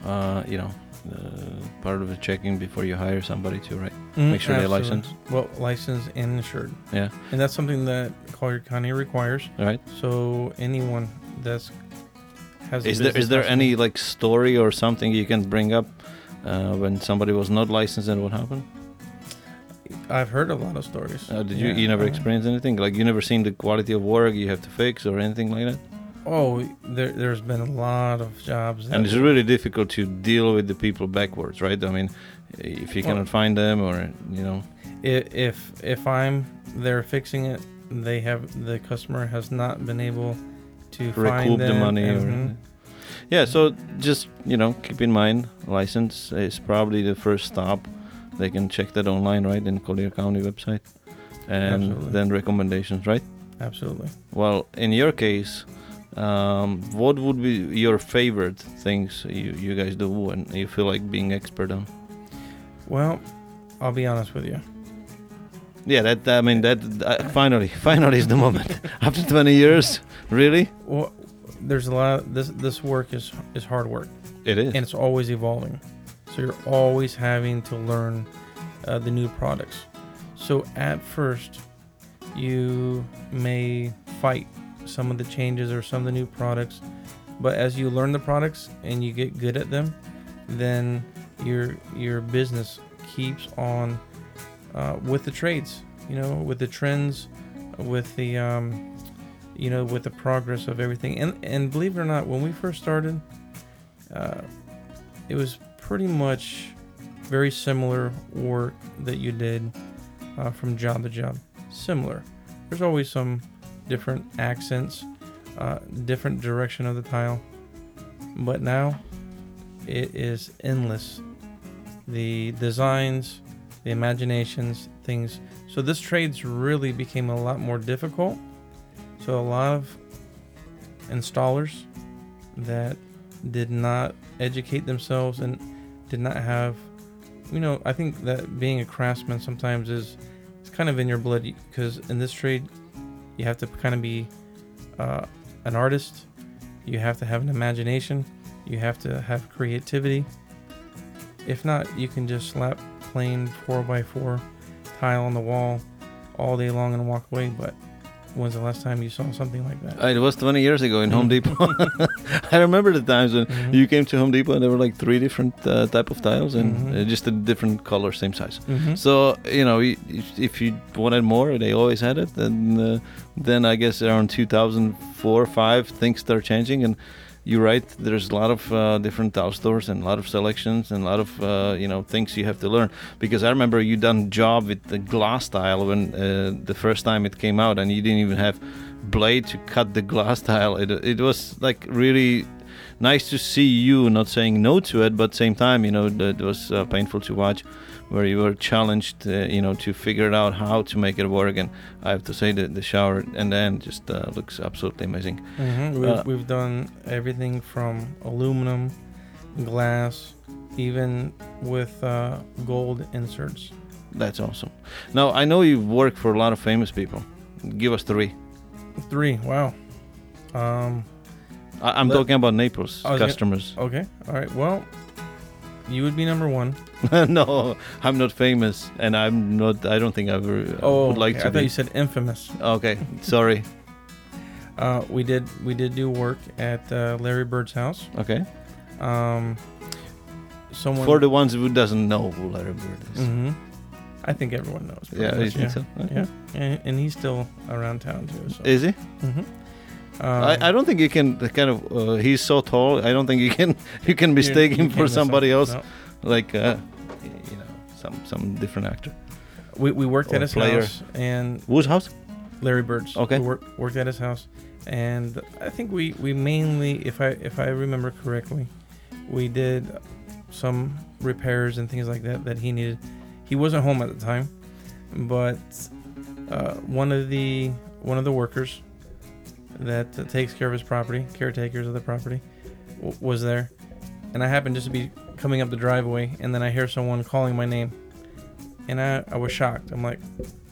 Speaker 1: uh, you know, uh, part of the checking before you hire somebody too, right?
Speaker 3: Mm,
Speaker 1: Make sure they're licensed.
Speaker 3: Well, licensed and insured.
Speaker 1: Yeah.
Speaker 3: And that's something that Collier County requires.
Speaker 1: All right.
Speaker 3: So anyone that's
Speaker 1: Is there
Speaker 3: business
Speaker 1: there any like story or something you can bring up uh, when somebody was not licensed and what happened?
Speaker 3: I've heard a lot of stories.
Speaker 1: Uh, did you
Speaker 3: Yeah,
Speaker 1: you never
Speaker 3: uh,
Speaker 1: experienced anything like you never seen the quality of work you have to fix or anything like that?
Speaker 3: Oh, there, there's been a lot of jobs.
Speaker 1: And it's really difficult to deal with the people backwards, right? I mean, if you
Speaker 3: Well-
Speaker 1: cannot find them or you know,
Speaker 3: if if I'm there fixing it, they have the customer has not been able to
Speaker 1: recoup
Speaker 3: find
Speaker 1: the money or yeah so just you know keep in mind license is probably the first stop they can check that online right in collier county website and
Speaker 3: Absolutely.
Speaker 1: then recommendations right
Speaker 3: absolutely.
Speaker 1: well in your case um, what would be your favorite things you, you guys do and you feel like being expert on
Speaker 3: Well, I'll be honest with you.
Speaker 1: Yeah that i mean that uh, finally (laughs) finally is the moment (laughs) after 20 years really
Speaker 3: Well, there's a lot. Of, this this work is is hard work,
Speaker 1: it is
Speaker 3: and it's always evolving. So you're always having to learn uh, the new products. So at first, you may fight some of the changes or some of the new products, but as you learn the products and you get good at them, then your your business keeps on uh, with the trades. You know, with the trends, with the um, you know, with the progress of everything. And and believe it or not, when we first started, uh, it was pretty much very similar work that you did uh, from job to job. Similar. There's always some different accents, uh, different direction of the tile, but now it is endless. The designs, the imaginations, things. So this trades really became a lot more difficult. So a lot of installers that did not educate themselves and did not have you know i think that being a craftsman sometimes is it's kind of in your blood because in this trade you have to kind of be uh, an artist you have to have an imagination you have to have creativity if not you can just slap plain 4x4 tile on the wall all day long and walk away but when's the last time you saw something like that?
Speaker 1: It was 20 years ago in Home Depot. (laughs) I remember the times when
Speaker 3: Mhm.
Speaker 1: you came to Home Depot and there were like three different uh, type of tiles and
Speaker 3: Mhm.
Speaker 1: uh, just a different color, same size.
Speaker 3: Mhm.
Speaker 1: So you know, if, if you wanted more, they always had it. And uh, then I guess around 2004, five, things start changing. And you're right. There's a lot of uh, different tile stores and a lot of selections and a lot of uh, you know things you have to learn. Because I remember you done job with the glass tile when uh, the first time it came out, and you didn't even have blade to cut the glass (laughs) tile. It it was like really nice to see you not saying no to it, but same time, you know, it was uh, painful to watch, where you were challenged, uh, you know, to figure out how to make it work. And I have to say that the shower and then just uh, looks absolutely amazing.
Speaker 3: hmm We've,
Speaker 1: Uh,
Speaker 3: we've done everything from aluminum, glass, even with uh, gold inserts.
Speaker 1: That's awesome. Now I know you work for a lot of famous people. Give us three.
Speaker 3: Three. Wow. Um.
Speaker 1: I- I'm
Speaker 3: Let-
Speaker 1: talking about Naples
Speaker 3: was gonna-
Speaker 1: customers.
Speaker 3: Okay. All right. Well, you would be number one. (laughs)
Speaker 1: no, I'm not famous, and I'm not. I don't think I ever
Speaker 3: Oh,
Speaker 1: would like
Speaker 3: okay.
Speaker 1: to
Speaker 3: I thought
Speaker 1: be.
Speaker 3: you said infamous.
Speaker 1: Okay, sorry. (laughs)
Speaker 3: Uh, we did we did do work at uh, Larry Bird's house.
Speaker 1: Okay.
Speaker 3: Um, someone
Speaker 1: For the ones who doesn't know who Larry Bird is.
Speaker 3: hmm I think everyone knows.
Speaker 1: Yeah,
Speaker 3: much,
Speaker 1: think so? Okay.
Speaker 3: Yeah, and, and he's still around town too. So.
Speaker 1: Is he? I, I don't think you can the kind of uh, he's so tall. I don't think you can (laughs) you can mistake him for somebody else like uh, you know some some different actor.
Speaker 3: We, we worked
Speaker 1: Or
Speaker 3: at his
Speaker 1: player.
Speaker 3: house and
Speaker 1: Whose house?
Speaker 3: Larry Bird's.
Speaker 1: Okay.
Speaker 3: We work, worked at his house, and I think we, we mainly, if I if I remember correctly, we did some repairs and things like that that he needed. He wasn't home at the time, but uh, one of the one of the workers that uh, takes care of his property, caretakers of the property, w- was there, and I happened just to be coming up the driveway, and then I hear someone calling my name, and I, I was shocked. I'm like,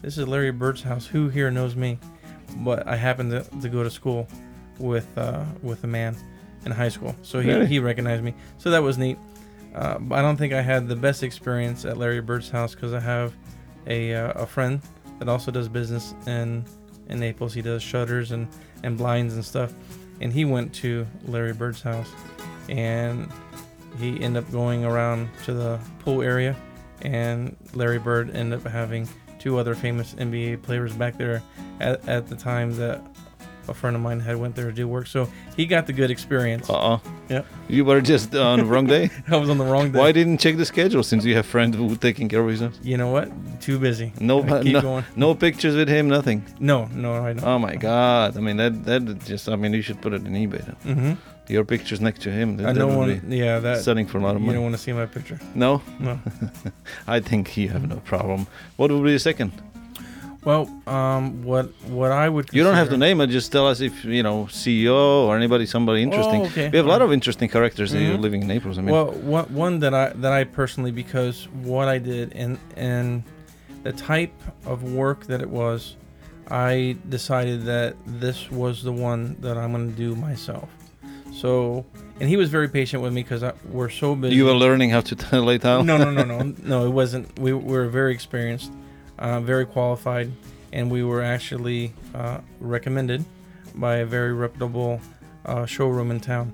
Speaker 3: this is Larry Bird's house. Who here knows me? But I happened to, to go to school with uh, with a man in high school, so he,
Speaker 1: Really?
Speaker 3: he recognized me. So that was neat. Uh, but I don't think I had the best experience at Larry Bird's house because I have a, uh, a friend that also does business in in Naples. He does shutters and, and blinds and stuff, and he went to Larry Bird's house, and he ended up going around to the pool area, and Larry Bird ended up having two other famous NBA players back there at, at the time that a friend of mine had went there to do work. So he got the good experience.
Speaker 1: Uh oh.
Speaker 3: Yeah.
Speaker 1: You were just on the wrong day. (laughs)
Speaker 3: I was on the wrong day.
Speaker 1: Why didn't you check the schedule since you have friends who taking care of house?
Speaker 3: You know what? Too busy.
Speaker 1: No,
Speaker 3: keep
Speaker 1: no,
Speaker 3: going.
Speaker 1: no pictures with him. Nothing.
Speaker 3: No, no, I don't.
Speaker 1: Oh my God! I mean that that just. I mean you should put it in eBay. Then.
Speaker 3: hmm
Speaker 1: Your pictures next to him. That,
Speaker 3: I
Speaker 1: that
Speaker 3: know
Speaker 1: would
Speaker 3: one.
Speaker 1: be
Speaker 3: Yeah, that.
Speaker 1: selling for a lot of money.
Speaker 3: You don't want to see my picture.
Speaker 1: no,
Speaker 3: No. (laughs)
Speaker 1: I think you have no problem. What would be the second?
Speaker 3: Well, um, what what I would.
Speaker 1: You don't have to name it. Just tell us if you know CEO or anybody, somebody interesting.
Speaker 3: Oh, okay.
Speaker 1: We have a lot of interesting characters that
Speaker 3: Mhm.
Speaker 1: living in Naples. I mean,
Speaker 3: well, one, one that I that I personally because what I did and and the type of work that it was, I decided that this was the one that I'm going to do myself. So, and he was very patient with me because we're so busy.
Speaker 1: you were learning how to (laughs) lay tile.
Speaker 3: no, no, no, no, no. It wasn't. We were very experienced, uh, very qualified, and we were actually uh, recommended by a very reputable uh, showroom in town.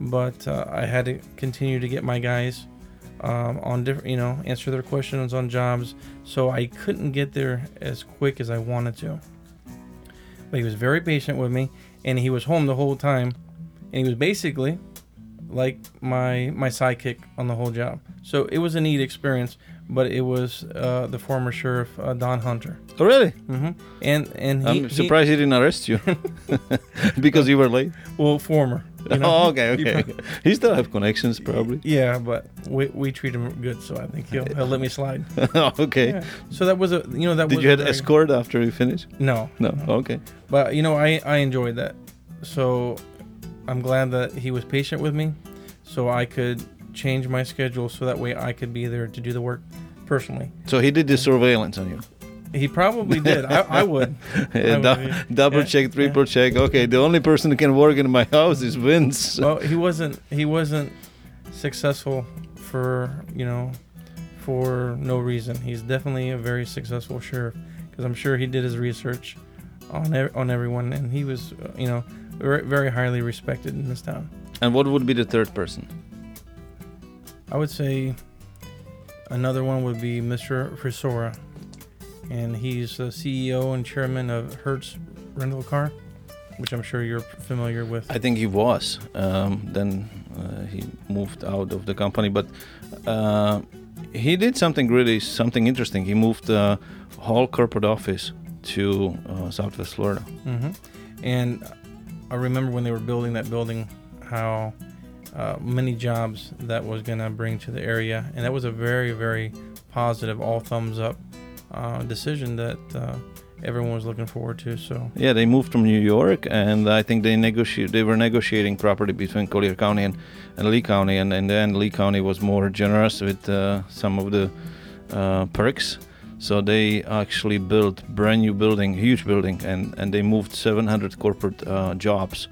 Speaker 3: But uh, I had to continue to get my guys um, on different, you know, answer their questions on jobs. So I couldn't get there as quick as I wanted to. But he was very patient with me, and he was home the whole time, and he was basically like my my sidekick on the whole job. So it was a neat experience, but it was uh, the former sheriff uh, Don Hunter,
Speaker 1: Oh, really?
Speaker 3: hmm and and he,
Speaker 1: I'm surprised he didn't arrest you (laughs) because you were late.
Speaker 3: well, former. You know?
Speaker 1: oh, okay, okay. (laughs) he still have connections, probably.
Speaker 3: yeah, but we, we treat him good, so I think he'll, he'll let me slide. (laughs)
Speaker 1: okay.
Speaker 3: Yeah. So that was a you know that
Speaker 1: Did you had
Speaker 3: very-
Speaker 1: escort after you finished?
Speaker 3: No,
Speaker 1: No. Okay.
Speaker 3: but you know I I enjoyed that. So I'm glad that he was patient with me, so I could change my schedule so that way I could be there to do the work personally.
Speaker 1: So he did the surveillance on you.
Speaker 3: He probably did. I, I would. (laughs) I would, yeah.
Speaker 1: double
Speaker 3: Yeah,
Speaker 1: check, triple check. Okay, the only person who can work in my house is Vince.
Speaker 3: Well, he wasn't. He wasn't successful for you know, for no reason. He's definitely a very successful sheriff because I'm sure he did his research on ev- on everyone, and he was, uh, you know, very, very highly respected in this town.
Speaker 1: And what would be the third person?
Speaker 3: I would say another one would be Mr. Frissora, and he's the CEO and chairman of Hertz Rental Car, which I'm sure you're familiar with.
Speaker 1: I think he was. Um, then uh, he moved out of the company, but uh, he did something really something interesting. He moved the whole corporate office to uh, Southwest Florida.
Speaker 3: hmm And I remember when they were building that building, how uh, many jobs that was going to bring to the area, and that was a very, very positive, all thumbs up uh, decision that uh, everyone was looking forward to. So
Speaker 1: Yeah, they moved from New York, and I think they negotiate. They were negotiating property between Collier County and, and Lee County, and in the end, Lee County was more generous with uh, some of the uh, perks. So they actually built brand new building, huge building, and and they moved 700 corporate uh, jobs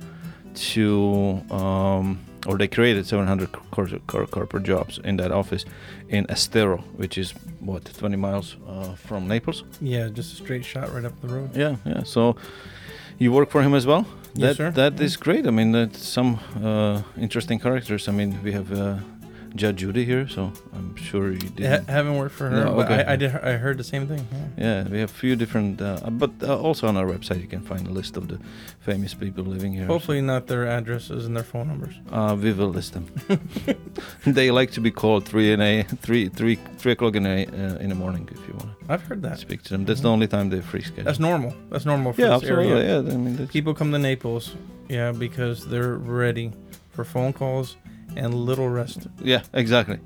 Speaker 1: to, um, or they created 700 cor- cor- corporate jobs in that office in Estero, which is what 20 miles uh, from Naples.
Speaker 3: yeah, just a straight shot right up the road.
Speaker 1: Yeah, yeah. So you work for him as well.
Speaker 3: Yes,
Speaker 1: that
Speaker 3: sir.
Speaker 1: that is great. I mean, that's some uh, interesting characters. I mean, we have uh, Judge Judy here, so I'm sure you did.
Speaker 3: Ha- haven't worked for her,
Speaker 1: No,
Speaker 3: but
Speaker 1: okay.
Speaker 3: I, I did. I heard the same thing. Yeah.
Speaker 1: yeah, we have a few different, uh, but uh, also on our website you can find a list of the famous people living here.
Speaker 3: Hopefully not their addresses and their phone numbers.
Speaker 1: uh, we will list them. (laughs) they like to be called three in a three three three o'clock in a uh, in the morning if you want
Speaker 3: I've heard that.
Speaker 1: speak to them. That's the only time they're free schedule.
Speaker 3: That's normal. That's normal for
Speaker 1: yeah,
Speaker 3: this
Speaker 1: absolutely.
Speaker 3: area.
Speaker 1: Yeah, I mean,
Speaker 3: People come to Naples, yeah, because they're ready for phone calls and little rest.
Speaker 1: Yeah, exactly.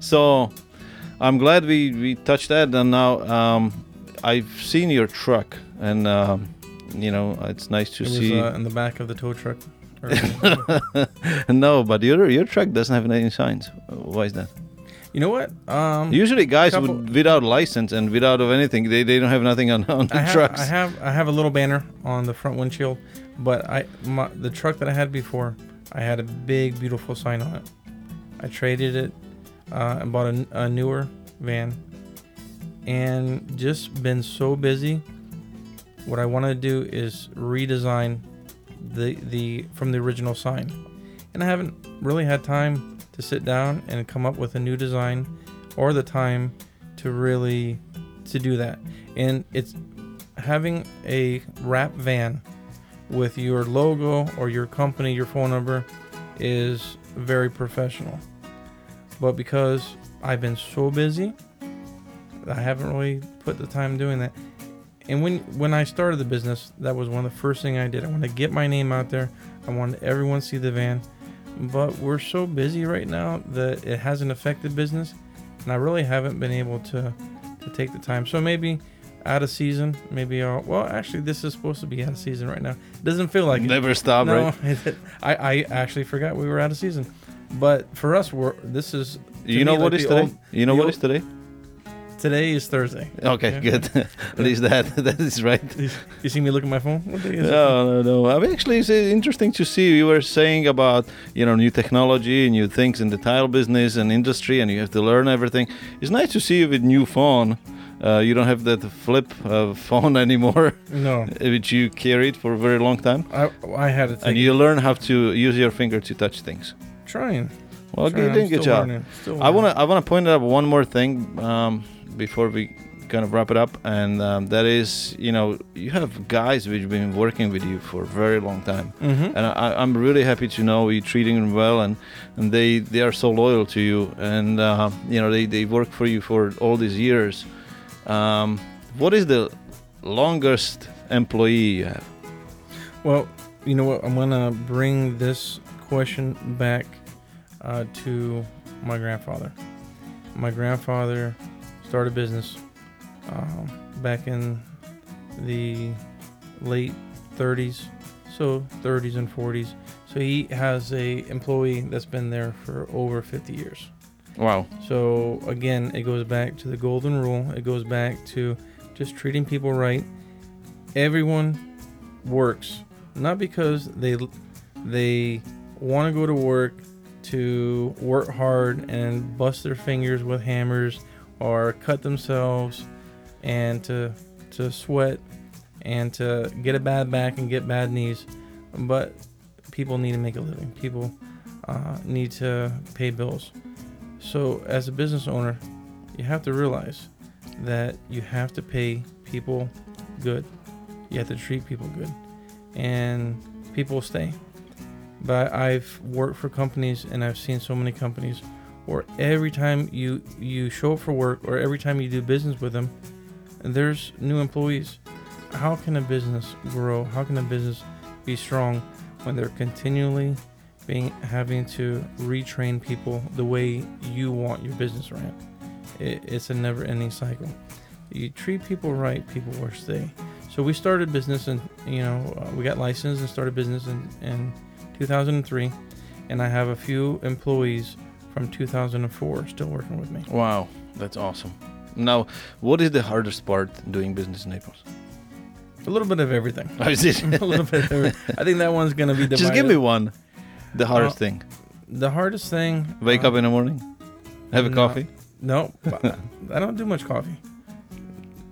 Speaker 1: So I'm glad we, we touched that. And now um, I've seen your truck, and um, you know it's nice to
Speaker 3: It was
Speaker 1: see.
Speaker 3: uh, in the back of the tow truck. (laughs)
Speaker 1: No, but your your truck doesn't have any signs. Why is that?
Speaker 3: you know what? Um,
Speaker 1: Usually, guys
Speaker 3: couple-
Speaker 1: would, without license and without of anything, they, they don't have nothing on on the
Speaker 3: I have,
Speaker 1: trucks.
Speaker 3: I have I have a little banner on the front windshield, but I my, the truck that I had before, I had a big beautiful sign on it. I traded it uh, and bought a, a newer van, and just been so busy. What I want to do is redesign the the from the original sign, and I haven't really had time to sit down and come up with a new design, or the time to really to do that. And it's having a wrap van with your logo or your company, your phone number is very professional. But because I've been so busy, I haven't really put the time doing that. And when when I started the business, that was one of the first thing I did. I wanted to get my name out there. I wanted everyone to see the van. But we're so busy right now that it hasn't affected business, and I really haven't been able to to take the time. So maybe out of season, maybe I'll. Well, actually, this is supposed to be out of season right now. It Doesn't feel like it.
Speaker 1: Never stop,
Speaker 3: no,
Speaker 1: right? (laughs)
Speaker 3: I, I actually forgot we were out of season. But for us, we're this is
Speaker 1: You know
Speaker 3: me,
Speaker 1: what
Speaker 3: like
Speaker 1: is today?
Speaker 3: old-
Speaker 1: you know what
Speaker 3: old-
Speaker 1: is today?
Speaker 3: today is Thursday.
Speaker 1: Okay,
Speaker 3: Yeah.
Speaker 1: good. (laughs) At least that (laughs) that is right.
Speaker 3: You see me look at my phone? What day is it?
Speaker 1: No, no, no. I mean, actually, it's uh, interesting to see. You were saying about you know new technology, and new things in the tile business and industry, and you have to learn everything. It's nice to see you with new phone. Uh, you don't have that flip uh, phone (laughs) anymore,
Speaker 3: No, (laughs)
Speaker 1: which you carried for a very long time,
Speaker 3: I I had take
Speaker 1: and you learn how to use your finger to touch things.
Speaker 3: trying.
Speaker 1: Well,
Speaker 3: trying.
Speaker 1: you did a good job.
Speaker 3: learning,
Speaker 1: I wanna. I wanna point out one more thing um, before we kind of wrap it up, and um, that is, you know, you have guys which have been working with you for a very long time.
Speaker 3: Mhm.
Speaker 1: and I, I'm really happy to know you're treating them well, and, and they, they are so loyal to you, and uh, you know they, they work for you for all these years. Um, what is the longest employee you have?
Speaker 3: Well, you know what? I'm gonna bring this question back uh, to my grandfather. My grandfather started a business um, back in the late 30s, so 30s and 40s. So he has a employee that's been there for over 50 years.
Speaker 1: Wow.
Speaker 3: So again, it goes back to the golden rule. It goes back to just treating people right. Everyone works not because they they want to go to work to work hard and bust their fingers with hammers or cut themselves and to to sweat and to get a bad back and get bad knees. But people need to make a living. People uh, need to pay bills. So, as a business owner, you have to realize that you have to pay people good. You have to treat people good, and people stay. But I've worked for companies, and I've seen so many companies where every time you you show up for work, or every time you do business with them, there's new employees. How can a business grow? How can a business be strong when they're continually being having to retrain people the way you want your business ran? It, it's a never-ending cycle. You treat people right, people will stay. So we started business, and you know uh, we got licensed and started business in, in 2003, and I have a few employees from 2004 still working with me.
Speaker 1: Wow, that's awesome. Now, what is the hardest part doing business in Naples?
Speaker 3: A little bit of everything. (laughs)
Speaker 1: Oh, is it? (laughs)
Speaker 3: a little bit of everything. I think that one's gonna be divided.
Speaker 1: Just give me one. The hardest
Speaker 3: Uh,
Speaker 1: thing.
Speaker 3: the hardest thing.
Speaker 1: Wake
Speaker 3: uh,
Speaker 1: up in the morning, have a
Speaker 3: no.
Speaker 1: coffee.
Speaker 3: No, (laughs) I don't do much coffee.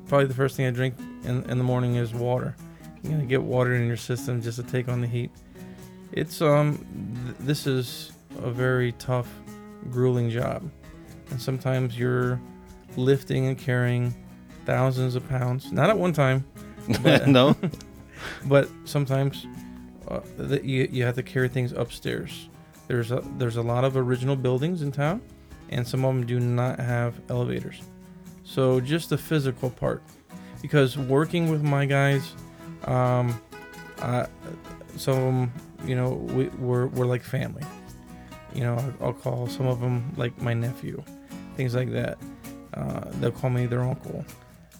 Speaker 3: Probably the first thing I drink in, in the morning is water. You're gonna get water in your system just to take on the heat. It's um, th- this is a very tough, grueling job, and sometimes you're lifting and carrying thousands of pounds, not at one time, (laughs) But-
Speaker 1: no. (laughs)
Speaker 3: but sometimes uh, that you you have to carry things upstairs. There's a there's a lot of original buildings in town, and some of them do not have elevators. So just the physical part, because working with my guys, um, some of them, you know, we, we're we're like family. You know, I'll, I'll call some of them like my nephew, things like that. Uh, they'll call me their uncle.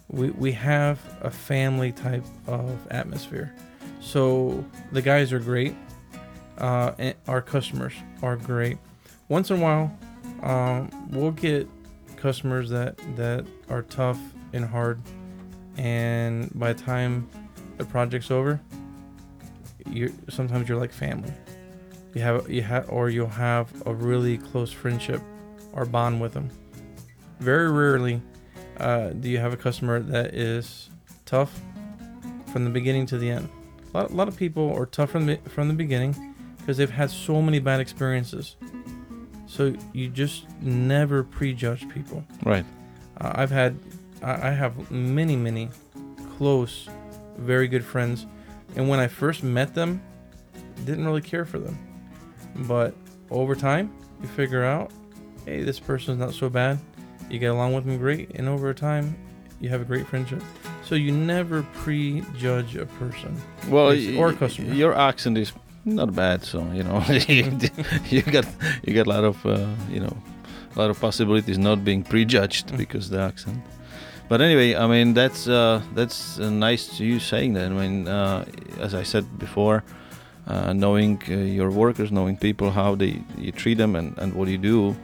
Speaker 3: We we have a family type of atmosphere. So the guys are great. Uh, and our customers are great. Once in a while, um, we'll get customers that that are tough and hard, and by the time the project's over, you sometimes you're like family. You have you have or you'll have a really close friendship or bond with them. Very rarely uh, do you have a customer that is tough from the beginning to the end. A lot, a lot of people are tough from the, from the beginning because they've had so many bad experiences. So you just never prejudge people.
Speaker 1: Right.
Speaker 3: Uh, I've had, I I have many, many close, very good friends, and when I first met them, didn't really care for them. But over time, you figure out, hey, this person's not so bad. You get along with them great, and over time, you have a great friendship. So you never prejudge a person.
Speaker 1: Well,
Speaker 3: or customer.
Speaker 1: your accent is not bad, so you know (laughs) you, you got you got a lot of uh, you know a lot of possibilities not being prejudged
Speaker 3: Mm.
Speaker 1: because the accent. But anyway, I mean that's uh, that's uh, nice to you saying that. I mean, uh, as I said before, uh, knowing uh, your workers, knowing people, how they you treat them, and, and what you do,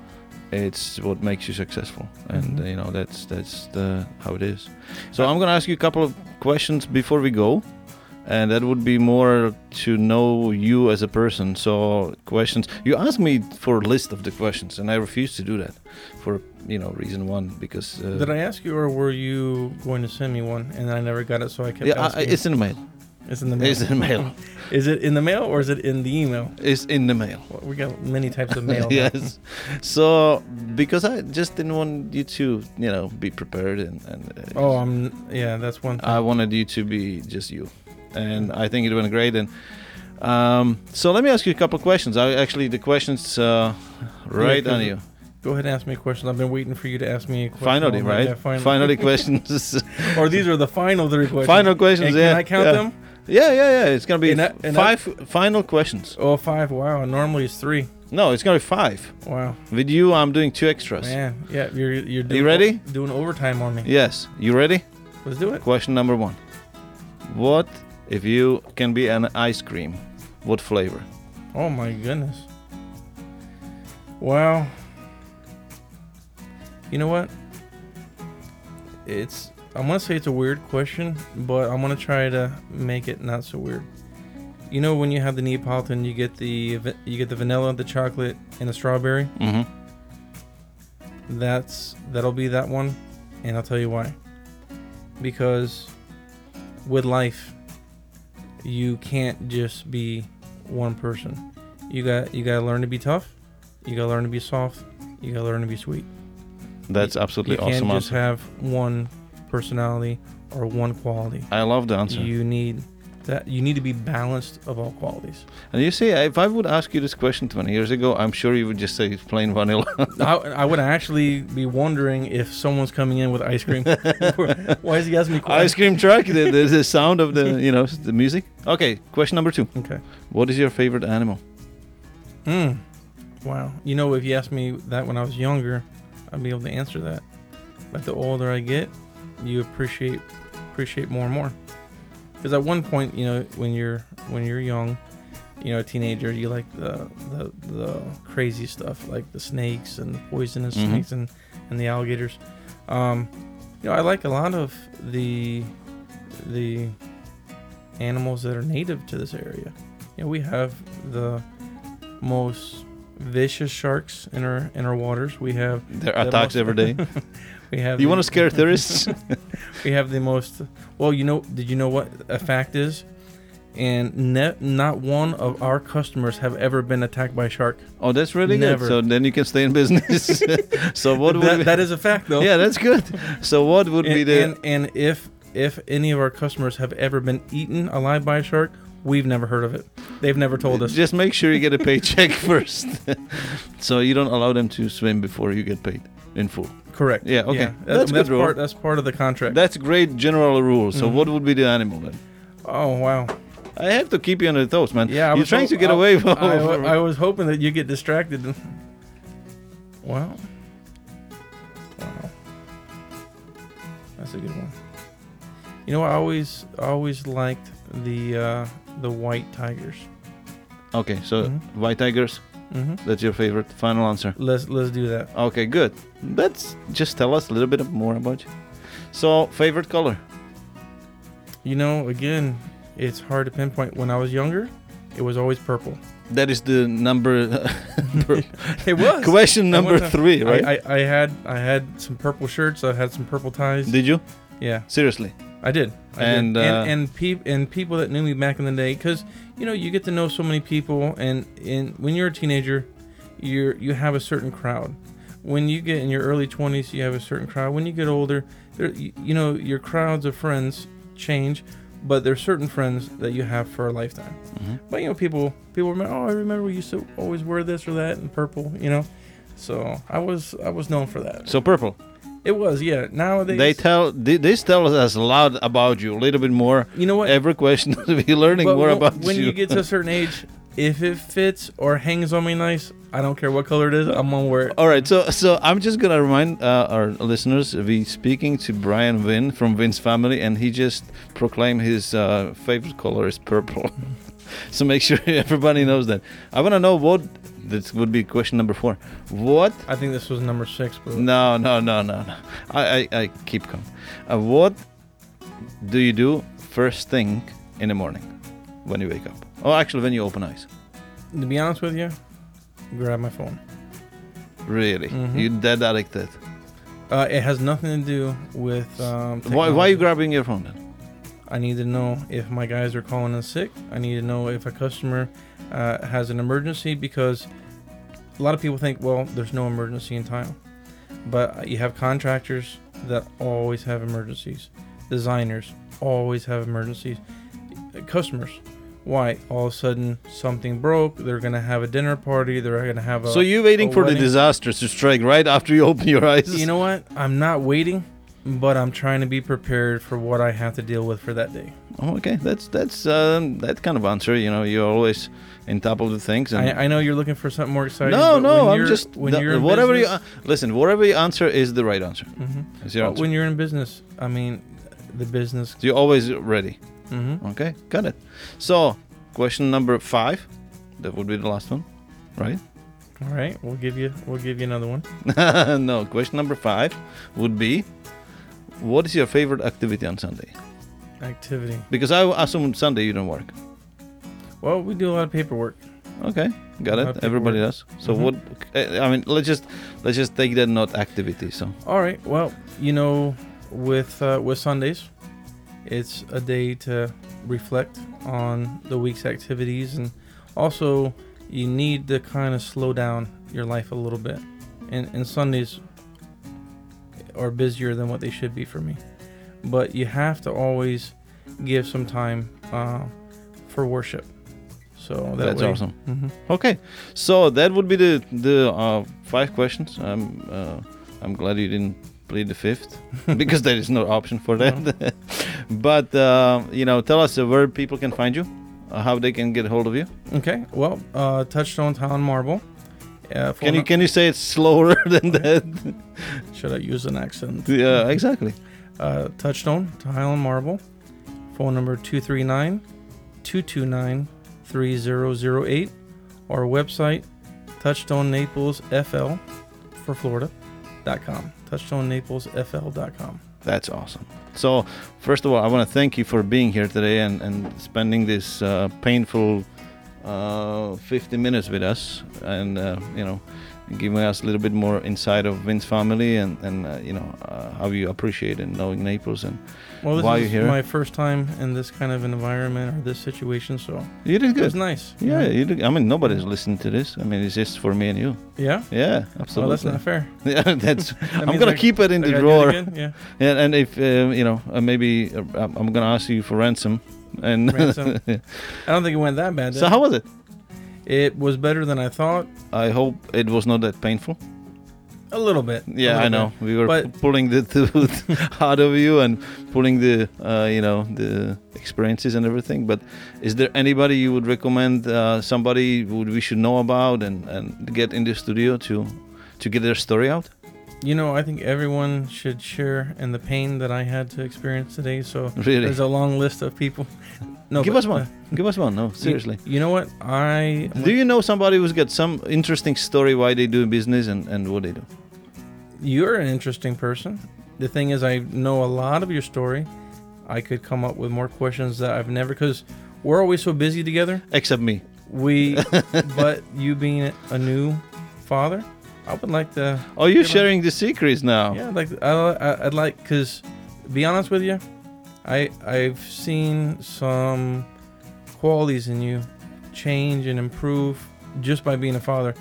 Speaker 1: it's what makes you successful. And
Speaker 3: Mhm.
Speaker 1: uh, you know that's that's the how it is. So I'm gonna ask you a couple of questions before we go and that would be more to know you as a person. So questions you asked me for a list of the questions, and I refused to do that for you know reason one because uh,
Speaker 3: Did I ask you, or were you going to send me one, and I never got it, so I kept
Speaker 1: yeah, I, it's in the mail.
Speaker 3: It's in the mail.
Speaker 1: It's in the mail. (laughs)
Speaker 3: Is it in the mail or is it in the email?
Speaker 1: It's in the mail.
Speaker 3: Well, we got many types of mail. (laughs)
Speaker 1: yes. So because I just didn't want you to you know be prepared and and uh,
Speaker 3: Oh, I'm. Yeah, that's one thing.
Speaker 1: I wanted you to be just you, and I think it went great. And um, so let me ask you a couple of questions. I actually the questions uh, right on
Speaker 3: 'cause
Speaker 1: you.
Speaker 3: Go ahead and ask me a question. I've been waiting for you to ask me a question.
Speaker 1: Finally, right?
Speaker 3: Yeah, finally.
Speaker 1: Finally, (laughs) questions.
Speaker 3: or these are the final three questions.
Speaker 1: final questions.
Speaker 3: And
Speaker 1: yeah.
Speaker 3: can I count
Speaker 1: yeah.
Speaker 3: them?
Speaker 1: Yeah, yeah, yeah. It's gonna be
Speaker 3: And I- and I-
Speaker 1: five final questions.
Speaker 3: Oh, five. Wow. Normally it's three.
Speaker 1: No, it's gonna be five.
Speaker 3: Wow.
Speaker 1: With you, I'm doing two extras.
Speaker 3: Man. Yeah. You're you're doing,
Speaker 1: ready?
Speaker 3: Doing overtime on me.
Speaker 1: Yes. You ready?
Speaker 3: Let's do it.
Speaker 1: Question number one. What if you can be an ice cream? What flavor?
Speaker 3: Oh my goodness. Wow. You know what? It's I'm gonna say it's a weird question, but I'm gonna try to make it not so weird. You know when you have the Neapolitan, you get the you get the vanilla, the chocolate, and the strawberry.
Speaker 1: Mm-hmm.
Speaker 3: That's that'll be that one, and I'll tell you why. Because with life, you can't just be one person. You got you got to learn to be tough. You got to learn to be soft. You got to learn to be sweet.
Speaker 1: That's absolutely awesome.
Speaker 3: you can't
Speaker 1: awesome
Speaker 3: just have one personality or one quality.
Speaker 1: I love the answer.
Speaker 3: You need that. You need to be balanced of all qualities.
Speaker 1: and you see, if I would ask you this question 20 years ago, I'm sure you would just say plain vanilla. (laughs)
Speaker 3: I, I would actually be wondering if someone's coming in with ice cream. (laughs) (laughs) Why is he asking me?
Speaker 1: Ice cream truck, the, the, the sound of the, you know, the music. Okay, question number two.
Speaker 3: Okay.
Speaker 1: What is your favorite animal?
Speaker 3: Hmm. Wow. You know, if you asked me that when I was younger, I'd be able to answer that. But the older I get, you appreciate appreciate more and more. Because at one point, you know, when you're when you're young, you know, a teenager, you like the the, the crazy stuff, like the snakes and the poisonous
Speaker 1: Mhm.
Speaker 3: snakes and and the alligators. Um, you know, I like a lot of the the animals that are native to this area. You know, we have the most vicious sharks in our in our waters. We have
Speaker 1: There
Speaker 3: the
Speaker 1: attacks
Speaker 3: most-
Speaker 1: every day. (laughs) (laughs)
Speaker 3: we have.
Speaker 1: you
Speaker 3: the-
Speaker 1: want to scare (laughs) tourists? (laughs)
Speaker 3: We have the most. Well, you know, did you know what a fact is? And ne- not one of our customers have ever been attacked by a shark.
Speaker 1: oh, that's really
Speaker 3: Never.
Speaker 1: good. So then you can stay in business. (laughs) so what would
Speaker 3: That,
Speaker 1: be-
Speaker 3: that is a fact, though.
Speaker 1: Yeah, that's good. So what would
Speaker 3: and,
Speaker 1: be the
Speaker 3: and and if if any of our customers have ever been eaten alive by a shark, we've never heard of it. They've never told us.
Speaker 1: Just make sure you get a paycheck first. so you don't allow them to swim before you get paid in full.
Speaker 3: Correct.
Speaker 1: Yeah, okay.
Speaker 3: That-
Speaker 1: That's
Speaker 3: that's
Speaker 1: rule.
Speaker 3: part. That's part of the contract.
Speaker 1: That's great general rule. So
Speaker 3: Mhm.
Speaker 1: what would be the animal then?
Speaker 3: oh wow.
Speaker 1: I have to keep you on the toes, man.
Speaker 3: Yeah, I
Speaker 1: You're trying
Speaker 3: ho-
Speaker 1: to get
Speaker 3: I-
Speaker 1: away from.
Speaker 3: I, (laughs) wa- I was hoping that you get distracted. Wow. Wow. That's a good one. You know, I always I always liked the uh, the white tigers.
Speaker 1: okay, so
Speaker 3: Mhm.
Speaker 1: white tigers.
Speaker 3: Hmm
Speaker 1: That's your favorite. Final answer.
Speaker 3: Let's let's do that.
Speaker 1: Okay, good. Let's just tell us a little bit more about you. So, favorite color?
Speaker 3: You know, again, it's hard to pinpoint. When I was younger, it was always purple.
Speaker 1: That is the number. (laughs) (laughs)
Speaker 3: It was.
Speaker 1: question number three, right?
Speaker 3: I, I, I had I had some purple shirts. I had some purple ties.
Speaker 1: Did you
Speaker 3: yeah,
Speaker 1: seriously?
Speaker 3: I did. I
Speaker 1: And,
Speaker 3: did.
Speaker 1: uh,
Speaker 3: and and, peop- and people that knew me back in the day, because you know you get to know so many people, and in when you're a teenager, you're you have a certain crowd. When you get in your early 20s, you have a certain crowd. When you get older, there, you, you know your crowds of friends change, but there's certain friends that you have for a lifetime.
Speaker 1: Mhm.
Speaker 3: But you know, people people remember. Oh, I remember we used to always wear this or that in purple. You know, so I was I was known for that.
Speaker 1: So purple.
Speaker 3: It was yeah. Nowadays,
Speaker 1: They tell thi- this tells us a lot about you, a little bit more.
Speaker 3: you know what?
Speaker 1: Every question (laughs) we're learning
Speaker 3: But
Speaker 1: more
Speaker 3: when,
Speaker 1: about
Speaker 3: when
Speaker 1: you.
Speaker 3: you get to a certain age, if it fits or hangs on me nice, I don't care what color it is. I'm gonna wear it.
Speaker 1: All right, so so I'm just gonna remind uh, our listeners we speaking to Brian Wynn from Wynn's family, and he just proclaimed his uh, favorite color is purple. (laughs) so make sure (laughs) everybody knows that. I want to know what this would be question number four. What?
Speaker 3: I think this was number six, but
Speaker 1: No, no, no, no, no. I I, I keep calm. Uh, what do you do first thing in the morning when you wake up? Oh, actually, when you open eyes.
Speaker 3: to be honest with you, grab my phone.
Speaker 1: Really,
Speaker 3: Mhm.
Speaker 1: you dead addicted.
Speaker 3: Uh, it has nothing to do with. Um,
Speaker 1: Why, why are you grabbing your phone then?
Speaker 3: I need to know if my guys are calling in sick. I need to know if a customer uh, has an emergency because a lot of people think, well, there's no emergency in tile. But you have contractors that always have emergencies, designers always have emergencies, customers. Why? All of a sudden something broke. They're gonna have a dinner party. They're gonna have a.
Speaker 1: So you're waiting for the
Speaker 3: wedding.
Speaker 1: disasters to strike right after you open your eyes.
Speaker 3: You know what? I'm not waiting, but I'm trying to be prepared for what I have to deal with for that day.
Speaker 1: Oh, okay, that's that's um, that kind of answer. You know, you're always in top of the things. And
Speaker 3: I, I know you're looking for something more exciting.
Speaker 1: no, no, I'm just
Speaker 3: when you're
Speaker 1: whatever you uh, listen. Whatever you answer is the right answer.
Speaker 3: Mhm.
Speaker 1: Is your
Speaker 3: Well,
Speaker 1: answer.
Speaker 3: when you're in business, I mean, the business.
Speaker 1: So you're always ready.
Speaker 3: hmm
Speaker 1: Okay, got it. So, question number five. That would be the last one, right?
Speaker 3: All right, we'll give you we'll give you another one. (laughs)
Speaker 1: no, question number five would be, what is your favorite activity on Sunday?
Speaker 3: Activity.
Speaker 1: Because I assume Sunday you don't work.
Speaker 3: Well, we do a lot of paperwork.
Speaker 1: Okay, got it. Everybody does. So
Speaker 3: Mhm.
Speaker 1: what? uh, I mean, let's just let's just take that not activity. So
Speaker 3: All right. Well, you know, with uh, with Sundays, It's a day to reflect on the week's activities and also you need to kind of slow down your life a little bit. And, and Sundays are busier than what they should be for me. But you have to always give some time uh, for worship. So that
Speaker 1: That's
Speaker 3: way-
Speaker 1: awesome.
Speaker 3: Mhm.
Speaker 1: Okay, so that would be the the uh, five questions. I'm uh, I'm glad you didn't plead the fifth (laughs) because there is no option for that. (laughs) but uh, you know, tell us uh, where people can find you, uh, how they can get a hold of you.
Speaker 3: Okay. Well, uh, Touchstone Town Marble. Phone
Speaker 1: Can you can you say it slower (laughs) than that?
Speaker 3: should I use an accent?
Speaker 1: yeah, exactly.
Speaker 3: Uh, Touchstone Tile and Marble. Phone number 239 229 3008. Our website, Touchstone Naples FL for Florida. Dot com. Touchstone Naples FL.com.
Speaker 1: That's awesome. So, first of all, I want to thank you for being here today and, and spending this uh, painful uh, 50 minutes with us and, uh, you know, giving us a little bit more insight of Wynn's family and, and uh, you know, uh, how you appreciate and knowing Naples. And
Speaker 3: Well, this
Speaker 1: Why
Speaker 3: is
Speaker 1: you here?
Speaker 3: my first time in this kind of environment or this situation, so
Speaker 1: you did
Speaker 3: it was nice.
Speaker 1: Yeah, you did. I mean, nobody's listening to this. I mean, it's just for me and you.
Speaker 3: Yeah.
Speaker 1: Yeah,
Speaker 3: Well,
Speaker 1: absolutely.
Speaker 3: that's not fair. (laughs)
Speaker 1: yeah, that's. (laughs)
Speaker 3: That
Speaker 1: I'm gonna keep it in the
Speaker 3: gotta do it
Speaker 1: drawer.
Speaker 3: again? Yeah. (laughs)
Speaker 1: And, if uh, you know, uh, maybe uh, I'm gonna ask you for ransom. And
Speaker 3: Ransom. (laughs) I don't think it went that bad. did
Speaker 1: so
Speaker 3: it?
Speaker 1: how was it?
Speaker 3: It was better than I thought.
Speaker 1: I hope it was not that painful.
Speaker 3: A little bit.
Speaker 1: Yeah, I
Speaker 3: little
Speaker 1: know. We were
Speaker 3: But-
Speaker 1: pu- pulling the tooth out of you and pulling the, uh, you know, the experiences and everything. But is there anybody you would recommend? Uh, somebody would we should know about and and get in the studio to to get their story out?
Speaker 3: You know, I think everyone should share in the pain that I had to experience today. So
Speaker 1: Really?
Speaker 3: there's a long list of people. (laughs) No,
Speaker 1: Give
Speaker 3: but,
Speaker 1: us one.
Speaker 3: uh,
Speaker 1: Give us one. No,
Speaker 3: you-
Speaker 1: seriously.
Speaker 3: You, know what? I
Speaker 1: Do you know somebody who's got some interesting story why they do business and, and what they do?
Speaker 3: You're an interesting person. The thing is, I know a lot of your story. I could come up with more questions that I've never because we're always so busy together.
Speaker 1: Except me.
Speaker 3: We, (laughs) but you being a new father, I would like to.
Speaker 1: Oh, you're sharing the secrets now.
Speaker 3: Yeah, I'd like I, I- I'd like because, to be honest with you, I I've seen some qualities in you change and improve just by being a father,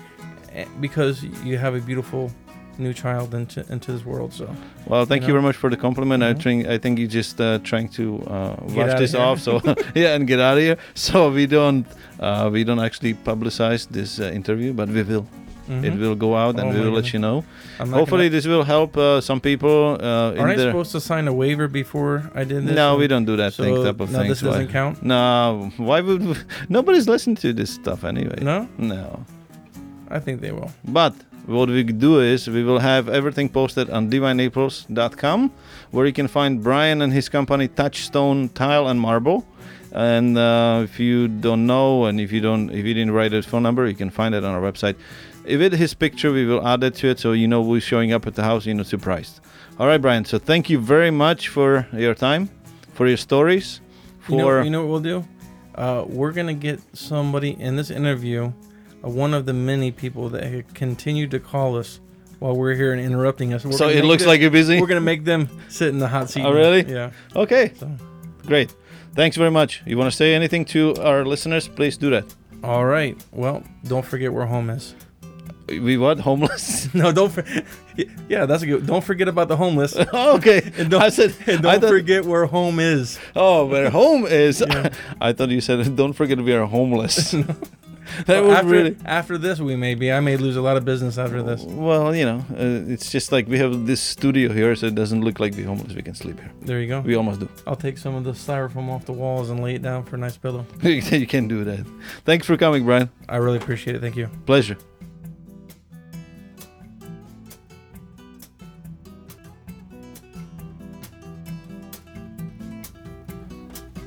Speaker 3: eh, because you have a beautiful new child into into this world. So
Speaker 1: Well, thank you,
Speaker 3: know?
Speaker 1: very much for the compliment. I
Speaker 3: Mhm.
Speaker 1: think I think you just uh, trying to uh, wash this
Speaker 3: here.
Speaker 1: off, so (laughs) (laughs) yeah, and get out of here. So we don't uh, we don't actually publicize this uh, interview, but we will. It
Speaker 3: mhm.
Speaker 1: will go out, and
Speaker 3: Oh
Speaker 1: we will let you know. Hopefully,
Speaker 3: gonna-
Speaker 1: this will help uh, some people. Uh,
Speaker 3: aren't I
Speaker 1: their
Speaker 3: supposed to sign a waiver before I did this?
Speaker 1: no, we don't do that
Speaker 3: so
Speaker 1: thing, type of
Speaker 3: no,
Speaker 1: thing.
Speaker 3: this doesn't count.
Speaker 1: No, why would we, (laughs) nobody's listening to this stuff anyway?
Speaker 3: No,
Speaker 1: No.
Speaker 3: I think they will.
Speaker 1: But what we do is we will have everything posted on divinenaples.com where you can find Brian and his company Touchstone Tile and Marble. And uh, if you don't know and if you don't if you didn't write his phone number, you can find it on our website. If it his picture, we will add it to it so you know who's showing up at the house, you're not surprised. All right, Brian. So thank you very much for your time, for your stories, for
Speaker 3: You know, you know what we'll do? Uh, we're gonna get somebody in this interview, uh, one of the many people that have continued to call us while we're here and interrupting us. We're
Speaker 1: so it looks
Speaker 3: them-
Speaker 1: like you're busy.
Speaker 3: we're gonna make them sit in the hot seat.
Speaker 1: Oh, really?
Speaker 3: Yeah.
Speaker 1: Okay,
Speaker 3: So,
Speaker 1: great. Thanks very much. You want to say anything to our listeners? Please do that.
Speaker 3: all right. Well, don't forget where home is.
Speaker 1: We what? Homeless? (laughs)
Speaker 3: No, don't. For- (laughs) yeah, that's a good. Don't forget about the homeless. (laughs)
Speaker 1: okay.
Speaker 3: And don't,
Speaker 1: I said.
Speaker 3: and
Speaker 1: I
Speaker 3: don't
Speaker 1: thought,
Speaker 3: forget where home is.
Speaker 1: Oh, where home is.
Speaker 3: Yeah.
Speaker 1: I thought you said, "Don't forget we are homeless." that would
Speaker 3: after,
Speaker 1: really.
Speaker 3: after this, we may be. I may lose a lot of business after this.
Speaker 1: Well, you know, uh, it's just like we have this studio here, so it doesn't look like we're homeless. We can sleep here.
Speaker 3: There you go.
Speaker 1: We almost do.
Speaker 3: I'll take some of the styrofoam off the walls and lay it down for a nice pillow.
Speaker 1: you can do that. Thanks for coming, Brian.
Speaker 3: I really appreciate it. Thank you.
Speaker 1: Pleasure.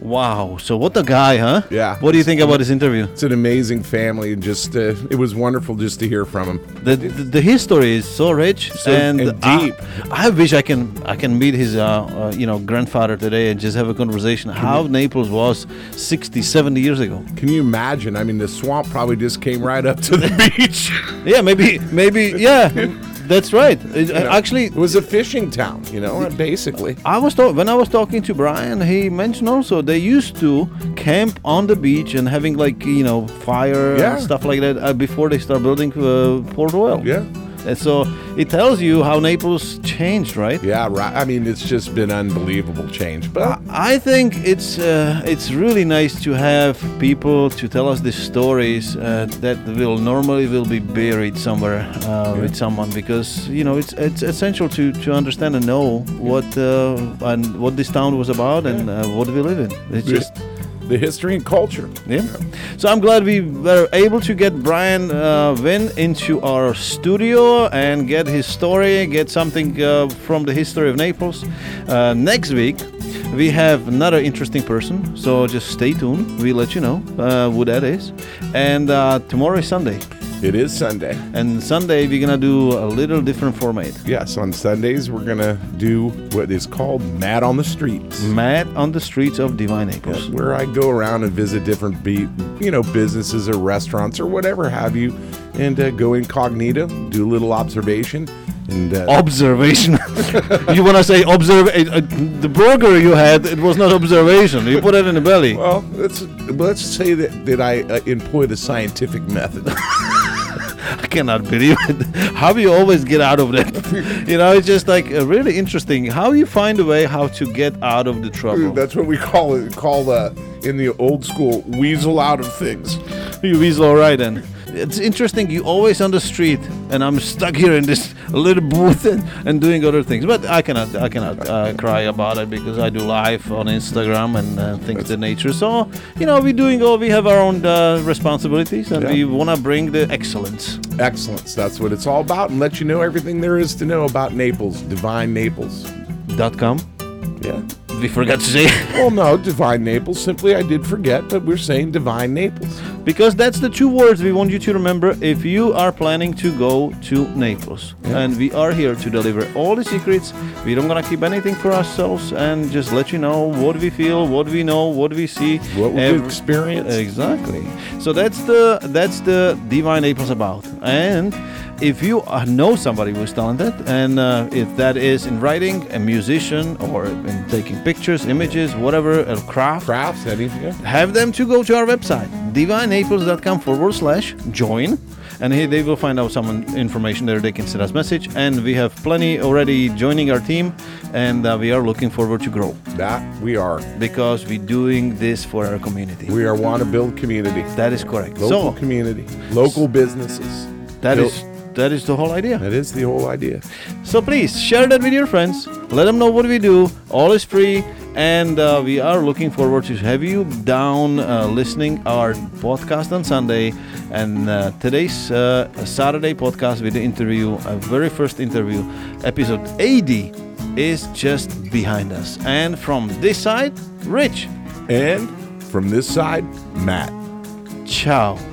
Speaker 1: Wow. So what a guy, huh?
Speaker 2: Yeah.
Speaker 1: What do you think about his interview?
Speaker 2: It's an amazing family, and just uh, it was wonderful just to hear from him.
Speaker 1: The, the, the history is so rich
Speaker 2: So-
Speaker 1: and,
Speaker 2: and deep.
Speaker 1: I, wish I can I can meet his uh, uh, you know grandfather today and just have a conversation how Naples was 60 70 years ago.
Speaker 2: Can you imagine? I mean, the swamp probably just came right up to the (laughs) beach.
Speaker 1: Yeah, maybe maybe yeah. (laughs) That's right. It-
Speaker 2: You know,
Speaker 1: Actually,
Speaker 2: it was a fishing town, you know, basically.
Speaker 1: I was talk- when I was talking to Brian, he mentioned also they used to camp on the beach and having like you know fire
Speaker 2: Yeah.
Speaker 1: and stuff like that uh, before they start building uh, Port Royal.
Speaker 2: Yeah.
Speaker 1: And so it tells you how Naples changed, right?
Speaker 2: Yeah, right. I mean, it's just been unbelievable change. But
Speaker 1: I think it's uh, it's really nice to have people to tell us these stories uh, that will normally will be buried somewhere uh, with someone because you know it's it's essential to, to understand and know what uh, and what this town was about and uh, what we live in. It's
Speaker 2: Yeah.
Speaker 1: just
Speaker 2: the history and culture.
Speaker 1: yeah. So I'm glad we were able to get Brian uh, Wynn into our studio and get his story, get something uh, from the history of Naples. Uh, next week, we have another interesting person. So just stay tuned. We'll let you know uh, who that is. And uh, tomorrow is Sunday.
Speaker 2: It is Sunday.
Speaker 1: And Sunday, we're going to do a little different format.
Speaker 2: Yes, on Sundays we're gonna do what is called Matt on the Streets.
Speaker 1: Matt on the streets of Divine Naples.
Speaker 2: where I go around and visit different be you know businesses or restaurants or whatever have you, and uh, go incognito, do a little observation, and uh,
Speaker 1: observation. (laughs) you want to say observe uh, uh, the burger you had? It was not observation. You put it in the belly.
Speaker 2: well, let's let's say that that I uh, employ the scientific method. (laughs)
Speaker 1: I cannot believe it. How you always get out of that? you know, it's just like uh, really interesting. How you find a way how to get out of the trouble. (laughs)
Speaker 2: That's what we call it. Call uh, in the old school weasel out of things.
Speaker 1: You weasel all right then. It's interesting. You always on the street, and I'm stuck here in this little booth and, and doing other things. But I cannot, I cannot uh, cry about it because I do live on Instagram and uh, things of the nature. So you know, we're doing all. We have our own uh, responsibilities, and
Speaker 2: Yeah.
Speaker 1: we want to bring the excellence.
Speaker 2: Excellence. That's what it's all about, and let you know everything there is to know about Naples, Divine Naples.
Speaker 1: Dot com.
Speaker 2: Yeah.
Speaker 1: We forgot to say.
Speaker 2: Well, no, Divine Naples. Simply, I did forget, but we're saying Divine Naples.
Speaker 1: Because that's the two words we want you to remember if you are planning to go to Naples. And we are here to deliver all the secrets. We don't gonna keep anything for ourselves and just let you know what we feel, what we know, what we see.
Speaker 2: What we
Speaker 1: Every-
Speaker 2: experience.
Speaker 1: Exactly. So that's the that's the Divine Naples about. And if you know somebody who's talented, and uh, if that is in writing, a musician, or in taking pictures, images, whatever, a craft,
Speaker 2: Crafts, any, yeah.
Speaker 1: have them to go to our website divinenaples.com forward slash join and here they will find out some information there they can send us message and we have plenty already joining our team and uh, we are looking forward to grow
Speaker 2: That we are.
Speaker 1: because we're doing this for our community
Speaker 2: We are want to build community.
Speaker 1: that is correct
Speaker 2: Local
Speaker 1: so
Speaker 2: community. Local businesses.
Speaker 1: that
Speaker 2: build-
Speaker 1: is that is the whole idea
Speaker 2: That is the whole idea.
Speaker 1: So please share that with your friends. Let them know what we do. All is free, and uh, we are looking forward to have you down uh, listening our podcast on Sunday. And uh, today's uh, Saturday podcast with the interview, a very first interview, episode 80, is just behind us. And from this side, Rich.
Speaker 2: And from this side, Matt.
Speaker 1: Ciao.